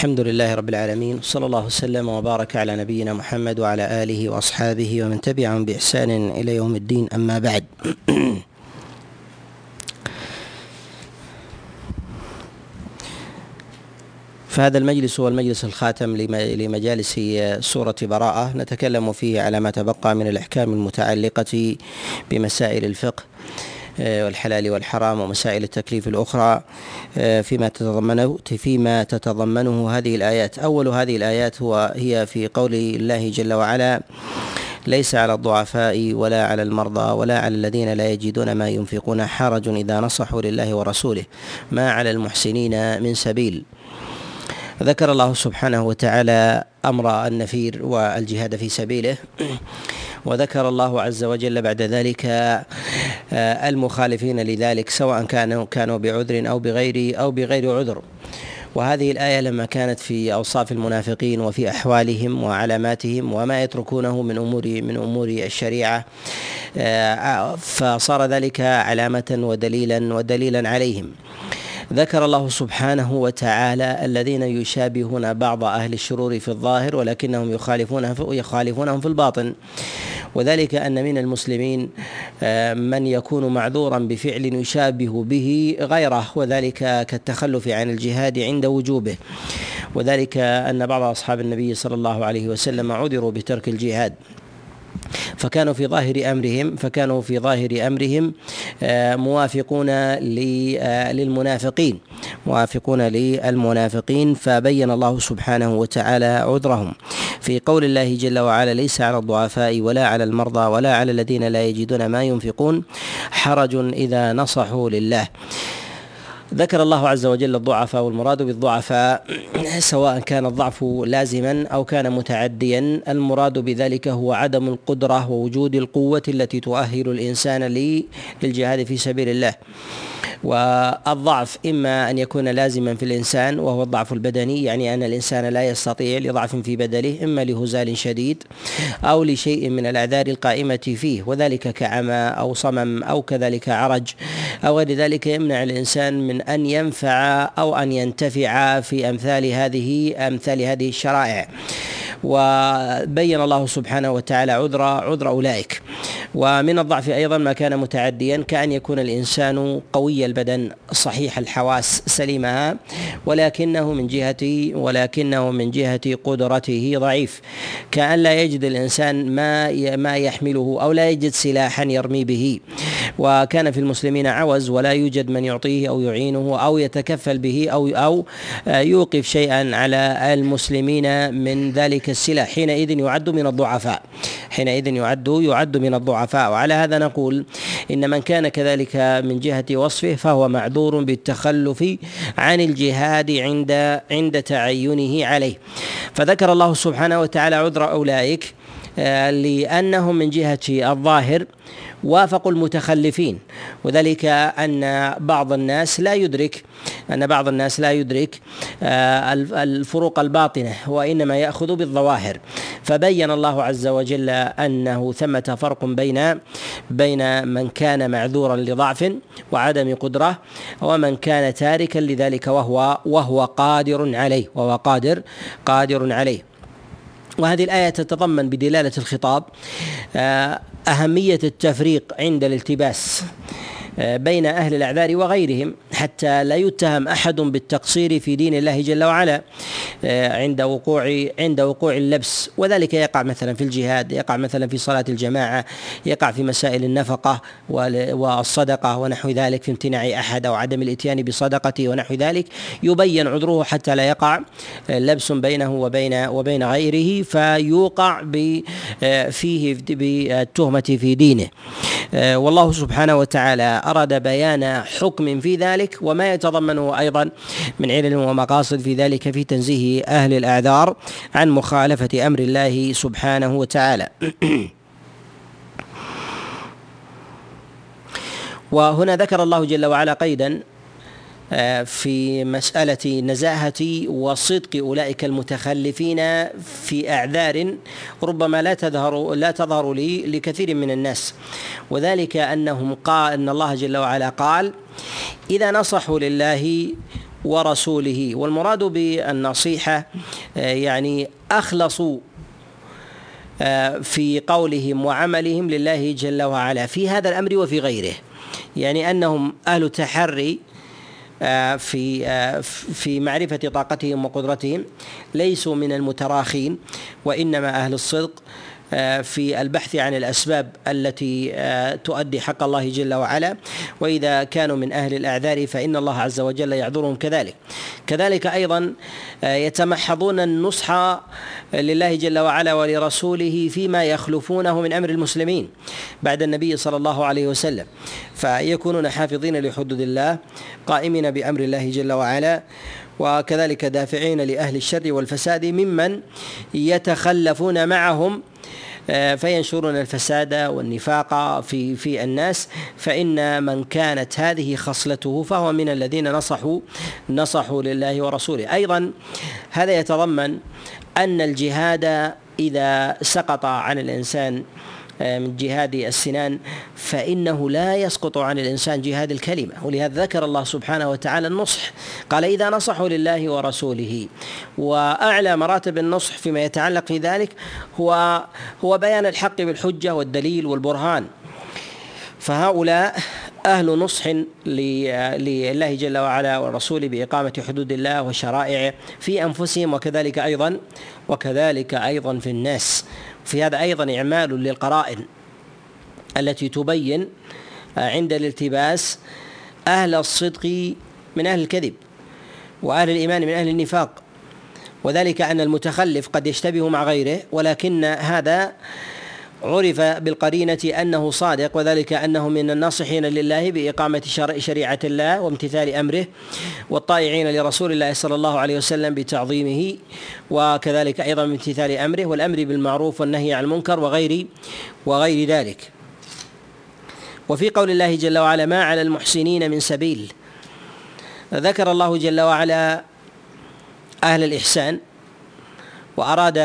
الحمد لله رب العالمين صلى الله وسلم وبارك على نبينا محمد وعلى آله وأصحابه ومن تبعهم بإحسان إلى يوم الدين أما بعد. فهذا المجلس هو المجلس الخاتم لمجالس سورة براءة نتكلم فيه على ما تبقى من الأحكام المتعلقة بمسائل الفقه. والحلال والحرام ومسائل التكليف الأخرى آه، فيما تتضمنه فيما تتضمنه هذه الآيات. أول هذه الآيات هو هي في قول الله جل وعلا ليس على الضعفاء ولا على المرضى ولا على الذين لا يجدون ما ينفقون حرج إذا نصحوا لله ورسوله ما على المحسنين من سبيل. ذكر الله سبحانه وتعالى أمر النفير والجهاد في سبيله. وذكر الله عز وجل بعد ذلك آه، المخالفين لذلك سواء كانوا كانوا بعذر أو بغير أو بغير عذر. وهذه الآية لما كانت في أوصاف المنافقين وفي أحوالهم وعلاماتهم وما يتركونه من أمور من أمور الشريعة آه، فصار ذلك علامة ودليلا ودليلا عليهم. ذكر الله سبحانه وتعالى الذين يشابهون بعض أهل الشرور في الظاهر ولكنهم يخالفون يخالفونهم في الباطن. وذلك أن من المسلمين آه، من يكون معذورا بفعل يشابه به غيره وذلك كالتخلف عن الجهاد عند وجوبه. وذلك أن بعض أصحاب النبي صلى الله عليه وسلم عذروا بترك الجهاد. فكانوا في ظاهر أمرهم فكانوا في ظاهر أمرهم آه، موافقون آه، للمنافقين موافقون للمنافقين فبين الله سبحانه وتعالى عذرهم. في قول الله جل وعلا ليس على الضعفاء ولا على المرضى ولا على الذين لا يجدون ما ينفقون حرج إذا نصحوا لله. ذكر الله عز وجل الضعفاء والمراد بالضعفاء سواء كان الضعف لازما أو كان متعديا المراد بذلك هو عدم القدرة ووجود القوة التي تؤهل الإنسان للجهاد في سبيل الله. والضعف إما أن يكون لازما في الإنسان وهو الضعف البدني يعني أن الإنسان لا يستطيع لضعف في بدنه إما لهزال شديد أو لشيء من الأعذار القائمة فيه وذلك كعمى أو صمم أو كذلك عرج أو غير ذلك يمنع الإنسان من أن ينفع أو أن ينتفع في أمثال هذه أمثال هذه الشرائع. وبين الله سبحانه وتعالى عذر عذر أولئك. ومن الضعف أيضا ما كان متعديا كأن يكون الإنسان قوي البدن صحيح الحواس سليمها ولكنه من جهة ولكنه من جهة قدرته ضعيف. كأن لا يجد الإنسان ما ما يحمله أو لا يجد سلاحا يرمي به. وكان في المسلمين عوز ولا يوجد من يعطيه أو يعينه أو يتكفل به أو أو يوقف شيئا على المسلمين من ذلك السلاح حينئذ يعد من الضعفاء. حينئذ يعد يعد من الضعفاء. وعلى هذا نقول إن من كان كذلك من جهة وصفه فهو معذور بالتخلف عن الجهاد عند عند تعينه عليه. فذكر الله سبحانه وتعالى عذر أولئك آه، لأنهم من جهة الظاهر وافقوا المتخلفين. وذلك أن بعض الناس لا يدرك أن بعض الناس لا يدرك آه، الفروق الباطنة وإنما يأخذ بالظواهر. فبين الله عز وجل أنه ثمة فرق بين بين من كان معذورا لضعف وعدم قدرة ومن كان تاركا لذلك وهو وهو قادر عليه وهو قادر قادر عليه. وهذه الآية تتضمن بدلالة الخطاب آه، أهمية التفريق عند الالتباس. بين أهل الأعذار وغيرهم حتى لا يتهم أحد بالتقصير في دين الله جل وعلا آه، عند وقوع عند وقوع اللبس. وذلك يقع مثلا في الجهاد يقع مثلا في صلاة الجماعة يقع في مسائل النفقة والصدقة ونحو ذلك في امتناع أحد أو عدم الإتيان بصدقته ونحو ذلك. يبين عذره حتى لا يقع لبس بينه وبين وبين غيره فيوقع آه، فيه بالتهمة في دينه. والله سبحانه وتعالى أراد بيان حكم في ذلك وما يتضمنه أيضا من علل ومقاصد في ذلك في تنزيه أهل الأعذار عن مخالفة أمر الله سبحانه وتعالى. وهنا ذكر الله جل وعلا قيدا في مسألة نزاهة وصدق أولئك المتخلفين في أعذار ربما لا تظهر لا تظهر لي لكثير من الناس. وذلك أنهم قال أن الله جل وعلا قال إذا نصحوا لله ورسوله والمراد بالنصيحة يعني أخلصوا في قولهم وعملهم لله جل وعلا في هذا الأمر وفي غيره. يعني أنهم أهل تحري آه، في آه، في معرفة طاقتهم وقدرتهم ليسوا من المتراخين وإنما أهل الصدق آه، في البحث عن الأسباب التي آه، تؤدي حق الله جل وعلا. وإذا كانوا من أهل الأعذار فإن الله عز وجل يعذرهم كذلك. كذلك أيضا آه، يتمحضون النصح لله جل وعلا ولرسوله فيما يخلفونه من أمر المسلمين بعد النبي صلى الله عليه وسلم. فيكونون حافظين لحدود الله قائمين بأمر الله جل وعلا وكذلك دافعين لأهل الشر والفساد ممن يتخلفون معهم آه، فينشرون الفساد والنفاق في في الناس. فإن من كانت هذه خصلته فهو من الذين نصحوا نصحوا لله ورسوله. أيضا هذا يتضمن أن الجهاد إذا سقط عن الإنسان من جهاد السنان فإنه لا يسقط عن الإنسان جهاد الكلمة. ولهذا ذكر الله سبحانه وتعالى النصح. قال إذا نصحوا لله ورسوله. وأعلى مراتب النصح فيما يتعلق في ذلك هو هو بيان الحق بالحجة والدليل والبرهان. فهؤلاء أهل نصح لله جل وعلا والرسول بإقامة حدود الله وشرائعه في أنفسهم وكذلك أيضا وكذلك أيضا في الناس. في هذا أيضا إعمال للقرائن التي تبين عند الالتباس أهل الصدق من أهل الكذب وأهل الإيمان من أهل النفاق. وذلك أن المتخلف قد يشتبه مع غيره ولكن هذا عرف بالقرينة أنه صادق وذلك أنه من الناصحين لله بإقامة شريعة الله وامتثال أمره والطائعين لرسول الله صلى الله عليه وسلم بتعظيمه وكذلك أيضا بامتثال أمره والأمر بالمعروف والنهي عن المنكر وغير وغير ذلك. وفي قول الله جل وعلا ما على المحسنين من سبيل ذكر الله جل وعلا أهل الإحسان وأراد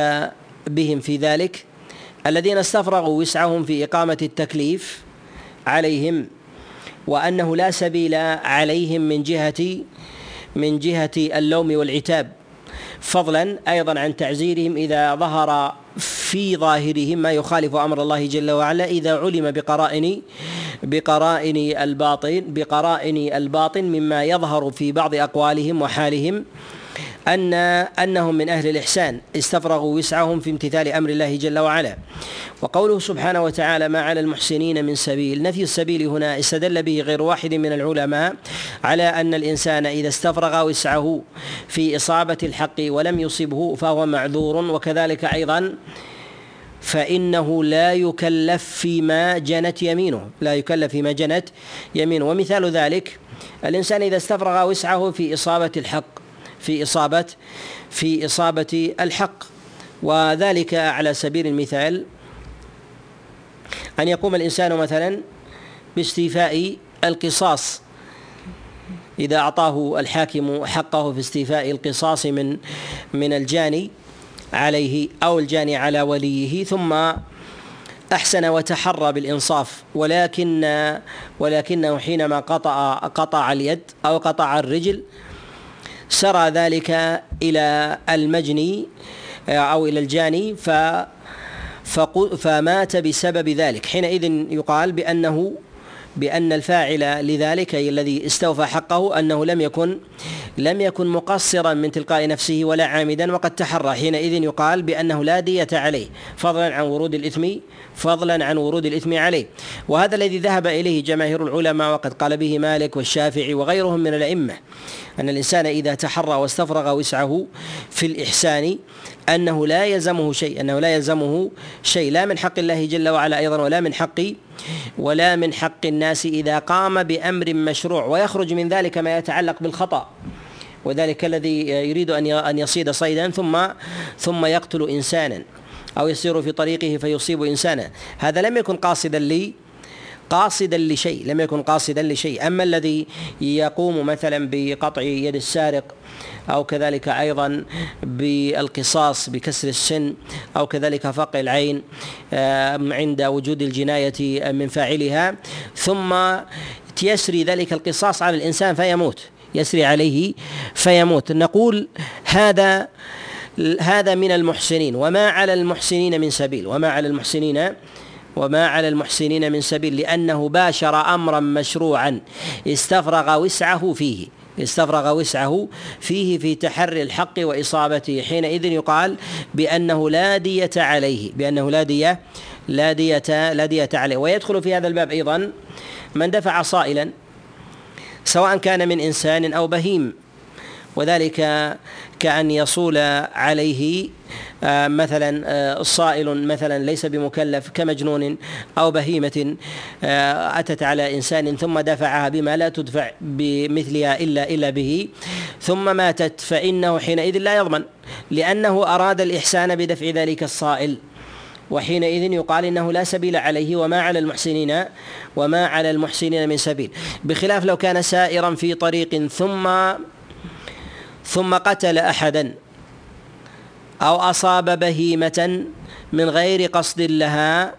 بهم في ذلك الذين استفرغوا وسعهم في إقامة التكليف عليهم وأنه لا سبيل عليهم من جهة من جهة اللوم والعتاب فضلا أيضا عن تعزيرهم إذا ظهر في ظاهرهم ما يخالف أمر الله جل وعلا إذا علم بقرائن بقرائن الباطن بقرائن الباطن مما يظهر في بعض أقوالهم وحالهم. أن أنهم من أهل الإحسان استفرغوا وسعهم في امتثال أمر الله جل وعلا. وقوله سبحانه وتعالى ما على المحسنين من سبيل نفي السبيل هنا استدل به غير واحد من العلماء على أن الإنسان إذا استفرغ وسعه في إصابة الحق ولم يصبه فهو معذور. وكذلك أيضا فإنه لا يكلف فيما جنت يمينه لا يكلف فيما جنت يمينه. ومثال ذلك الإنسان إذا استفرغ وسعه في إصابة الحق في إصابة في إصابة الحق. وذلك على سبيل المثال أن يقوم الإنسان مثلا باستيفاء القصاص. إذا أعطاه الحاكم حقه في استيفاء القصاص من من الجاني عليه أو الجاني على وليه ثم أحسن وتحرى بالإنصاف. ولكن ولكنه حينما قطع قطع اليد أو قطع الرجل سرى ذلك إلى المجني آه، أو إلى الجاني ف فمات بسبب ذلك. حينئذ يقال بأنه بأن الفاعل لذلك أي الذي استوفى حقه أنه لم يكن لم يكن مقصرا من تلقاء نفسه ولا عامدا وقد تحرى. حينئذ يقال بأنه لا دية عليه فضلا عن ورود الإثم فضلا عن ورود الإثم عليه. وهذا الذي ذهب إليه جماهير العلماء وقد قال به مالك والشافعي وغيرهم من الأئمة. أن الإنسان إذا تحرى واستفرغ وسعه في الإحسان أنه لا يلزمه شيء أنه لا يلزمه شيء. لا من حق الله جل وعلا أيضا ولا من حق ولا من حق الناس إذا قام بأمر مشروع ويخرج من ذلك ما يتعلق بالخطأ. وذلك الذي يريد أن أن يصيد صيدا ثم ثم يقتل إنسانا أو يسير في طريقه فيصيب إنسانا. هذا لم يكن قاصدا لي قاصدا لشيء لم يكن قاصدا لشيء. أما الذي يقوم مثلا بقطع يد السارق أو كذلك أيضا بالقصاص بكسر السن أو كذلك فقع العين عند وجود الجناية من فاعلها ثم يسري ذلك القصاص على الإنسان فيموت. يسري عليه فيموت. نقول هذا هذا من المحسنين. وما على المحسنين من سبيل. وما على المحسنين وما على المحسنين من سبيل لأنه باشر أمرا مشروعا استفرغ وسعه فيه استفرغ وسعه فيه في تحري الحق وإصابته حينئذ يقال بأنه لا دية عليه بأنه لا دية لا دية لا دية عليه. ويدخل في هذا الباب أيضا من دفع صائلا سواء كان من إنسان أو بهيم. وذلك كأن يصول عليه آه، مثلا آه، صائل مثلا ليس بمكلف كمجنون أو بهيمة آه، أتت على إنسان ثم دفعها بما لا تدفع بمثلها إلا إلا به. ثم ماتت فإنه حينئذ لا يضمن لأنه أراد الإحسان بدفع ذلك الصائل. وحينئذ يقال إنه لا سبيل عليه وما على المحسنين وما على المحسنين من سبيل. بخلاف لو كان سائرا في طريق ثم ثم قتل أحدا أو أصاب بهيمة من غير قصد لها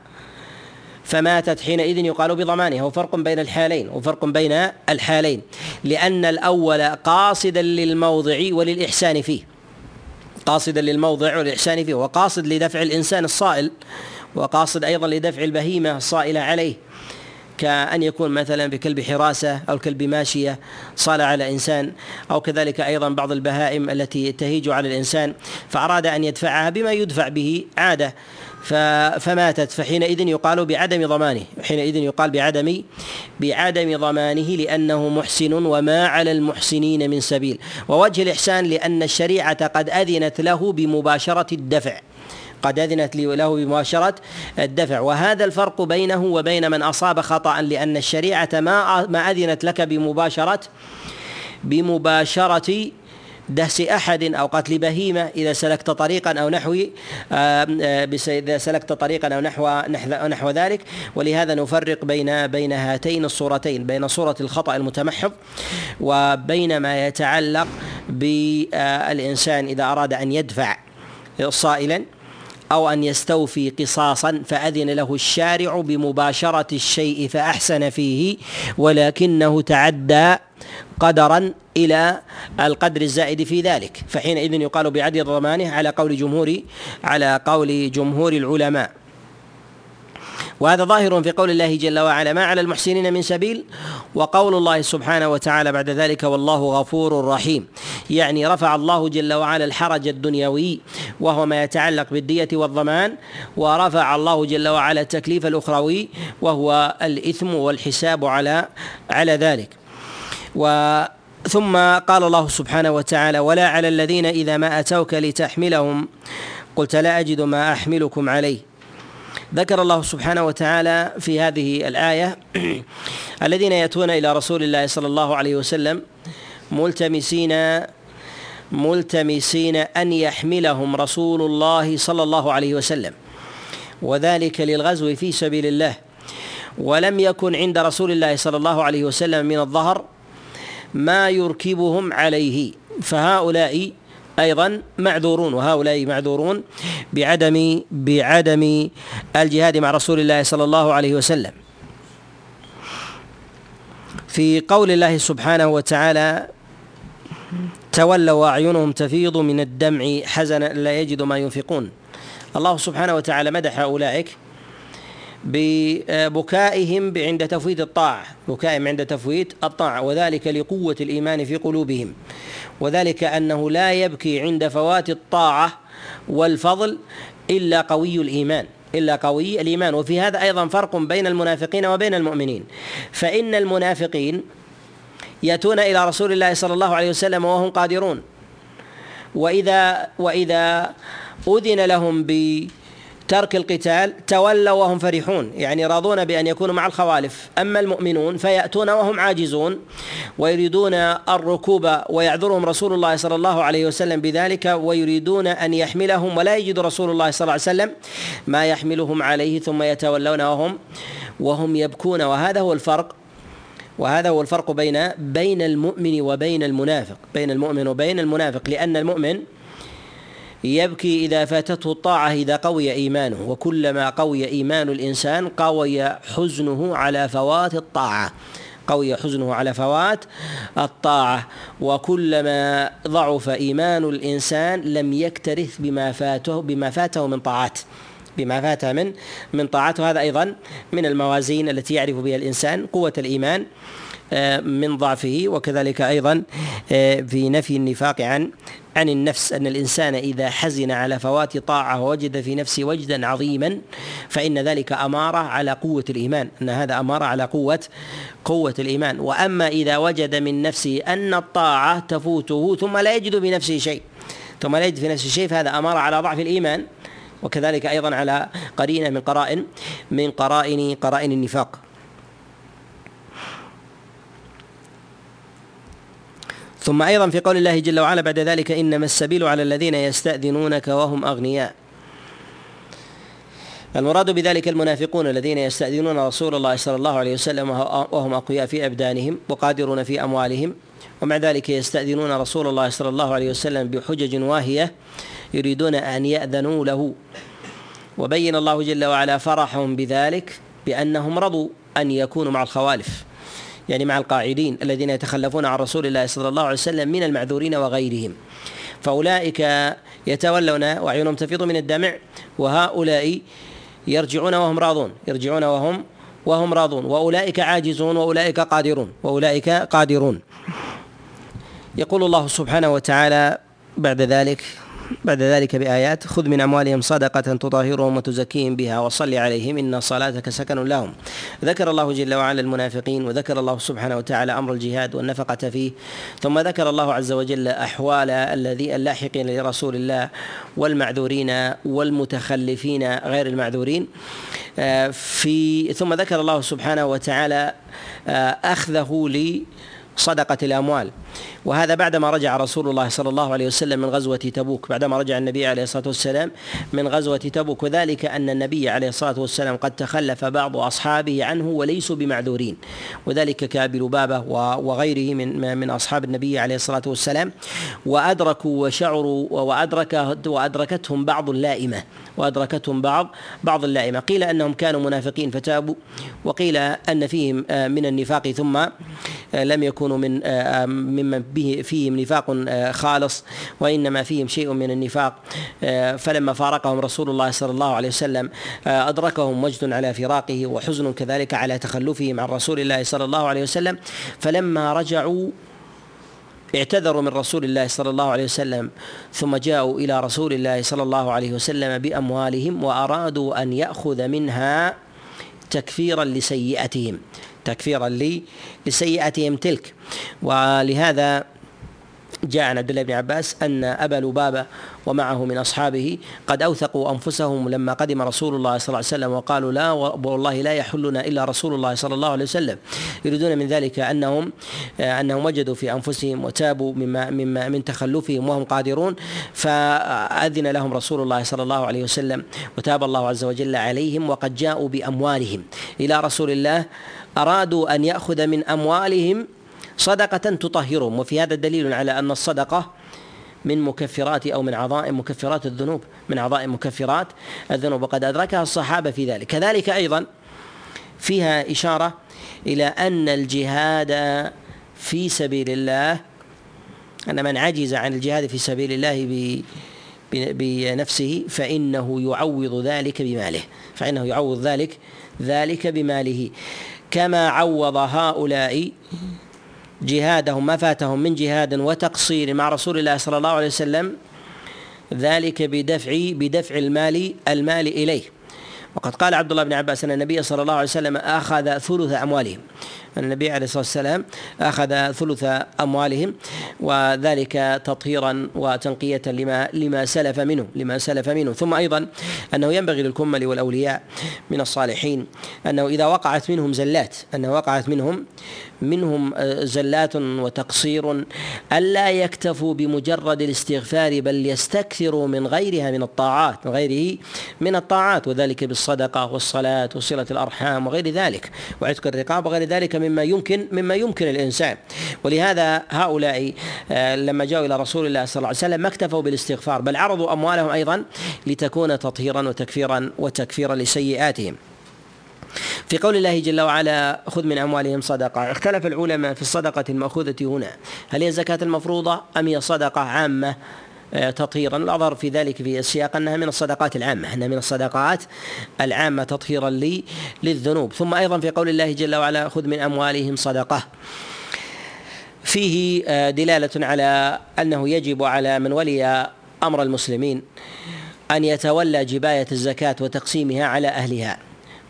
فماتت حينئذ يقال بضمانها وفرق بين الحالين وفرق بين الحالين لأن الأول قاصدا للموضع وللإحسان فيه. قاصدا للموضع والإحسان فيه وقاصد لدفع الإنسان الصائل وقاصد أيضا لدفع البهيمة الصائلة عليه. كأن يكون مثلا بكلب حراسة أو كلب ماشية صال على إنسان أو كذلك أيضا بعض البهائم التي تهيج على الإنسان فأراد أن يدفعها بما يدفع به عادة. فماتت فحينئذ يقال بعدم ضمانه حينئذ يقال بعدم بعدم ضمانه لأنه محسن وما على المحسنين من سبيل. ووجه الإحسان لأن الشريعة قد أذنت له بمباشرة الدفع. قد أذنت له بمباشرة الدفع. وهذا الفرق بينه وبين من أصاب خطأ لأن الشريعة ما ما أذنت لك بمباشرة بمباشرة دهس أحد أو قتل بهيمة إذا سلكت طريقا أو نحو إذا سلكت طريقا أو نحو نحو ذلك. ولهذا نفرق بين بين هاتين الصورتين بين صورة الخطأ المتمحض وبين ما يتعلق بالانسان إذا أراد أن يدفع صائلا. أو أن يستوفي قصاصا فأذن له الشارع بمباشرة الشيء فأحسن فيه ولكنه تعدى قدرا إلى القدر الزائد في ذلك. فحينئذ يقال بعدل ضمانه على قول جمهور على قول جمهور العلماء. وهذا ظاهر في قول الله جل وعلا ما على المحسنين من سبيل وقول الله سبحانه وتعالى بعد ذلك والله غفور رحيم يعني رفع الله جل وعلا الحرج الدنيوي وهو ما يتعلق بالدية والضمان ورفع الله جل وعلا التكليف الأخروي وهو الإثم والحساب على على ذلك. و ثم قال الله سبحانه وتعالى ولا على الذين إذا ما أتوك لتحملهم قلت لا أجد ما أحملكم عليه ذكر الله سبحانه وتعالى في هذه الآية الذين يأتون إلى رسول الله صلى الله عليه وسلم ملتمسين ملتمسين أن يحملهم رسول الله صلى الله عليه وسلم وذلك للغزو في سبيل الله. ولم يكن عند رسول الله صلى الله عليه وسلم من الظهر ما يركبهم عليه. فهؤلاء أيضا معذورون وهؤلاء معذورون بعدم بعدم الجهاد مع رسول الله صلى الله عليه وسلم. في قول الله سبحانه وتعالى تولوا وأعينهم تفيض من الدمع حزنا لا يجدوا ما ينفقون. الله سبحانه وتعالى مدح أولئك ببكائهم عند تفويت الطاعة بكائهم عند تفويت الطاعة وذلك لقوة الإيمان في قلوبهم وذلك أنه لا يبكي عند فوات الطاعة والفضل إلا قوي الإيمان إلا قوي الإيمان. وفي هذا أيضا فرق بين المنافقين وبين المؤمنين. فإن المنافقين يأتون إلى رسول الله صلى الله عليه وسلم وهم قادرون وإذا وإذا أذن لهم ب ترك القتال تولوا وهم فرحون يعني راضون بأن يكونوا مع الخوالف. أما المؤمنون فيأتون وهم عاجزون ويريدون الركوب ويعذرهم رسول الله صلى الله عليه وسلم بذلك ويريدون أن يحملهم ولا يجد رسول الله صلى الله عليه وسلم ما يحملهم عليه ثم يتولون وهم وهم يبكون. وهذا هو الفرق وهذا هو الفرق بين بين المؤمن وبين المنافق بين المؤمن وبين المنافق لأن المؤمن يبكي إذا فاتته الطاعة إذا قوي إيمانه. وكلما قوي إيمان الإنسان قوي حزنه على فوات الطاعة. قوي حزنه على فوات الطاعة. وكلما ضعف إيمان الإنسان لم يكترث بما فاته بما فاته من طاعات. بما فاته من من طاعته هذا أيضا من الموازين التي يعرف بها الإنسان قوة الإيمان. من ضعفه وكذلك أيضا آه، في نفي النفاق عن عن النفس أن الإنسان إذا حزن على فوات طاعة ووجد في نفسه وجدا عظيما فإن ذلك أمارة على قوة الإيمان أن هذا أمارة على قوة قوة الإيمان. وأما إذا وجد من نفسه أن الطاعة تفوته ثم لا يجد في نفسه شيء ثم لا يجد في نفسه شيء فهذا أمارة على ضعف الإيمان. وكذلك أيضا على قرينه من قرائن من قرائن قرائن النفاق. ثم أيضا في قول الله جل وعلا بعد ذلك إنما السبيل على الذين يستأذنونك وهم أغنياء. المراد بذلك المنافقون الذين يستأذنون رسول الله صلى الله عليه وسلم وهم أقوياء في أبدانهم وقادرون في أموالهم ومع ذلك يستأذنون رسول الله صلى الله عليه وسلم بحجج واهية يريدون أن يأذنوا له. وبين الله جل وعلا فرحهم بذلك بأنهم رضوا أن يكونوا مع الخوالف. يعني مع القاعدين الذين يتخلفون عن رسول الله صلى الله عليه وسلم من المعذورين وغيرهم. فأولئك يتولون وأعينهم تفيض من الدمع وهؤلاء يرجعون وهم راضون يرجعون وهم وهم راضون. وأولئك عاجزون وأولئك قادرون وأولئك قادرون. يقول الله سبحانه وتعالى بعد ذلك بعد ذلك بآيات خذ من أموالهم صدقة تطهرهم وتزكيهم بها وصل عليهم إن صلاتك سكن لهم. ذكر الله جل وعلا المنافقين وذكر الله سبحانه وتعالى أمر الجهاد والنفقة فيه. ثم ذكر الله عز وجل أحوال الذي اللاحقين لرسول الله والمعذورين والمتخلفين غير المعذورين. في ثم ذكر الله سبحانه وتعالى آه، أخذه لصدقة الأموال. وهذا بعدما رجع رسول الله صلى الله عليه وسلم من غزوة تبوك بعدما رجع النبي عليه الصلاة والسلام من غزوة تبوك. وذلك أن النبي عليه الصلاة والسلام قد تخلف بعض أصحابه عنه وليسوا بمعذورين. وذلك كأبي لبابة وغيره من من أصحاب النبي عليه الصلاة والسلام. وأدركوا وشعروا وأدرك وأدركتهم بعض اللائمة. وأدركتهم بعض بعض اللائمة. قيل أنهم كانوا منافقين فتابوا وقيل أن فيهم من النفاق ثم لم يكونوا من ممن به فيهم نفاق آه، خالص وإنما فيهم شيء من النفاق. آه، فلما فارقهم رسول الله صلى الله عليه وسلم آه، أدركهم وجد على فراقه وحزن كذلك على تخلفهم عن رسول الله صلى الله عليه وسلم. فلما رجعوا اعتذروا من رسول الله صلى الله عليه وسلم ثم جاءوا إلى رسول الله صلى الله عليه وسلم بأموالهم وأرادوا أن يأخذ منها تكفيرا لسيئتهم. تكفيرا لي لسيئتهم تلك. ولهذا جاء عن عبد الله بن عباس أن أبا لبابة ومعه من أصحابه قد أوثقوا أنفسهم لما قدم رسول الله صلى الله عليه وسلم وقالوا لا والله لا يحلنا إلا رسول الله صلى الله عليه وسلم. يريدون من ذلك أنهم أنهم وجدوا في أنفسهم وتابوا مما مما من تخلفهم وهم قادرون فأذن لهم رسول الله صلى الله عليه وسلم وتاب الله عز وجل عليهم وقد جاءوا بأموالهم. إلى رسول الله أرادوا أن يأخذ من أموالهم صدقة تطهرهم وفي هذا دليل على أن الصدقة من مكفرات أو من عظائم مكفرات الذنوب من عظائم مكفرات الذنوب. وقد أدركها الصحابة في ذلك. كذلك أيضا فيها إشارة إلى أن الجهاد في سبيل الله أن من عجز عن الجهاد في سبيل الله بنفسه فإنه يعوض ذلك بماله. فإنه يعوض ذلك ذلك بماله. كما عوض هؤلاء جهادهم ما فاتهم من جهاد وتقصير مع رسول الله صلى الله عليه وسلم ذلك بدفع بدفع المال المال إليه. وقد قال عبد الله بن عباس أن النبي صلى الله عليه وسلم أخذ ثلث أموالهم. النبي عليه الصلاة والسلام أخذ ثلث أموالهم وذلك تطهيرا وتنقية لما لما سلف منه لما سلف منه. ثم أيضا أنه ينبغي للكمل والأولياء من الصالحين أنه إذا وقعت منهم زلات أنه وقعت منهم منهم زلات وتقصير ألا يكتفوا بمجرد الاستغفار بل يستكثروا من غيرها من الطاعات من غيره من الطاعات وذلك بالصدقة والصلاة وصلة الأرحام وغير ذلك وعتق الرقاب وغير ذلك مما يمكن مما يمكن الإنسان. ولهذا هؤلاء آه، لما جاءوا إلى رسول الله صلى الله عليه وسلم ما اكتفوا بالاستغفار بل عرضوا أموالهم أيضا لتكون تطهيرا وتكفيرا وتكفيرا لسيئاتهم. في قول الله جل وعلا خذ من أموالهم صدقة. اختلف العلماء في الصدقة المأخوذة هنا. هل هي الزكاة المفروضة أم هي صدقة عامة؟ تطهيرا. الأظهر في ذلك في السياق أنها من الصدقات العامة أنها من الصدقات العامة تطهيرا لي للذنوب. ثم أيضا في قول الله جل وعلا خذ من أموالهم صدقة. فيه آه، دلالة على أنه يجب على من ولي أمر المسلمين أن يتولى جباية الزكاة وتقسيمها على أهلها.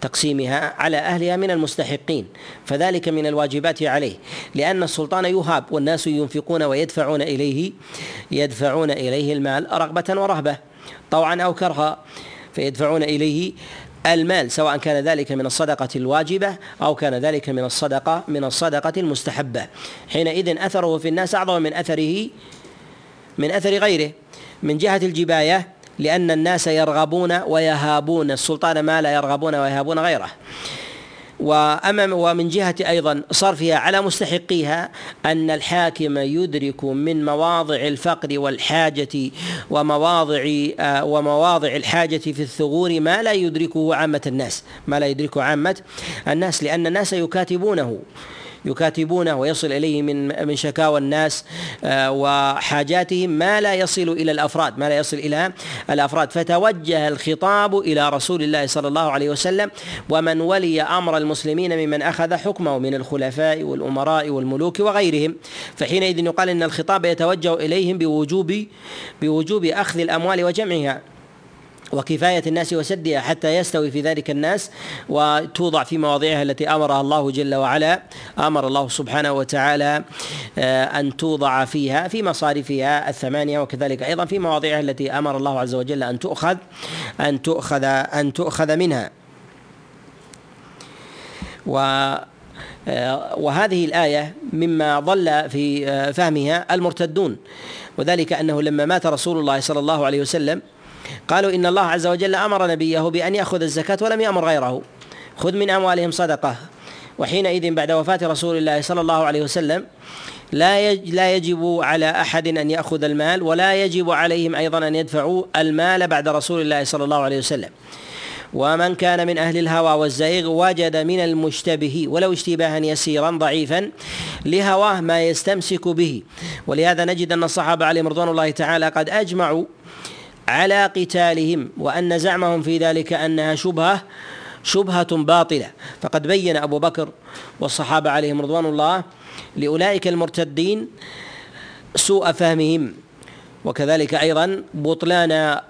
تقسيمها على أهلها من المستحقين فذلك من الواجبات عليه لأن السلطان يهاب والناس ينفقون ويدفعون إليه يدفعون إليه المال رغبة ورهبة طوعا أو كرها فيدفعون إليه المال سواء كان ذلك من الصدقة الواجبة أو كان ذلك من الصدقة من الصدقة المستحبة. حينئذ أثره في الناس أعظم من أثره من أثر غيره. من جهة الجباية لأن الناس يرغبون ويهابون السلطان ما لا يرغبون ويهابون غيره. وأمام ومن جهة أيضا صرفها على مستحقيها أن الحاكم يدرك من مواضع الفقر والحاجة ومواضع آه، ومواضع الحاجة في الثغور ما لا يدركه عامة الناس. ما لا يدركه عامة الناس لأن الناس يكاتبونه. يكاتبونه ويصل إليه من من شكاوى الناس آه، وحاجاتهم ما لا يصل إلى الأفراد ما لا يصل إلى الأفراد. فتوجه الخطاب إلى رسول الله صلى الله عليه وسلم ومن ولي أمر المسلمين ممن أخذ حكمه من الخلفاء والأمراء والملوك وغيرهم. فحينئذ يقال إن الخطاب يتوجه إليهم بوجوب بوجوب أخذ الأموال وجمعها. وكفاية الناس وسدها حتى يستوي في ذلك الناس وتوضع في مواضعها التي أمرها الله جل وعلا. أمر الله سبحانه وتعالى آه، أن توضع فيها في مصارفها الثمانية وكذلك أيضا في مواضعها التي أمر الله عز وجل أن تؤخذ أن تؤخذ أن تؤخذ منها. و آه، وهذه الآية مما ضل في آه، فهمها المرتدون. وذلك أنه لما مات رسول الله صلى الله عليه وسلم قالوا إن الله عز وجل أمر نبيه بأن يأخذ الزكاة ولم يأمر غيره. خذ من أموالهم صدقة. وحينئذ بعد وفاة رسول الله صلى الله عليه وسلم لا لا يجب على أحد أن يأخذ المال ولا يجب عليهم أيضا أن يدفعوا المال بعد رسول الله صلى الله عليه وسلم. ومن كان من أهل الهوى والزيغ وجد من المشتبه ولو اشتباها يسيرا ضعيفا لهواه ما يستمسك به. ولهذا نجد أن الصحابة عليهم رضوان الله تعالى قد أجمعوا على قتالهم وأن زعمهم في ذلك أنها شبهة شبهة باطلة. فقد بين أبو بكر والصحابة عليهم رضوان الله لأولئك المرتدين سوء فهمهم وكذلك أيضا بطلان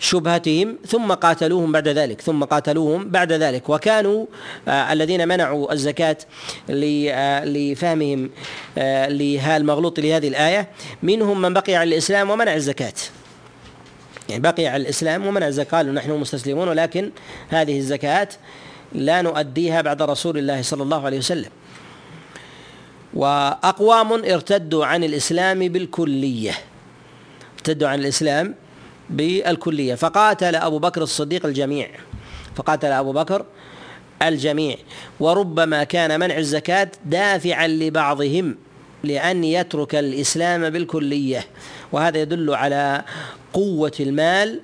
شبهتهم ثم قاتلوهم بعد ذلك ثم قاتلوهم بعد ذلك. وكانوا آه الذين منعوا الزكاة آه لفهمهم آه لها المغلوط لهذه الآية منهم من بقي على الإسلام ومنع الزكاة. يعني بقي على الإسلام ومنع الزكاة قالوا نحن مستسلمون ولكن هذه الزكاة لا نؤديها بعد رسول الله صلى الله عليه وسلم. وأقوام ارتدوا عن الإسلام بالكلية ارتدوا عن الإسلام بالكلية. فقاتل أبو بكر الصديق الجميع فقاتل أبو بكر الجميع. وربما كان منع الزكاة دافعا لبعضهم لأن يترك الإسلام بالكلية. وهذا يدل على قوة المال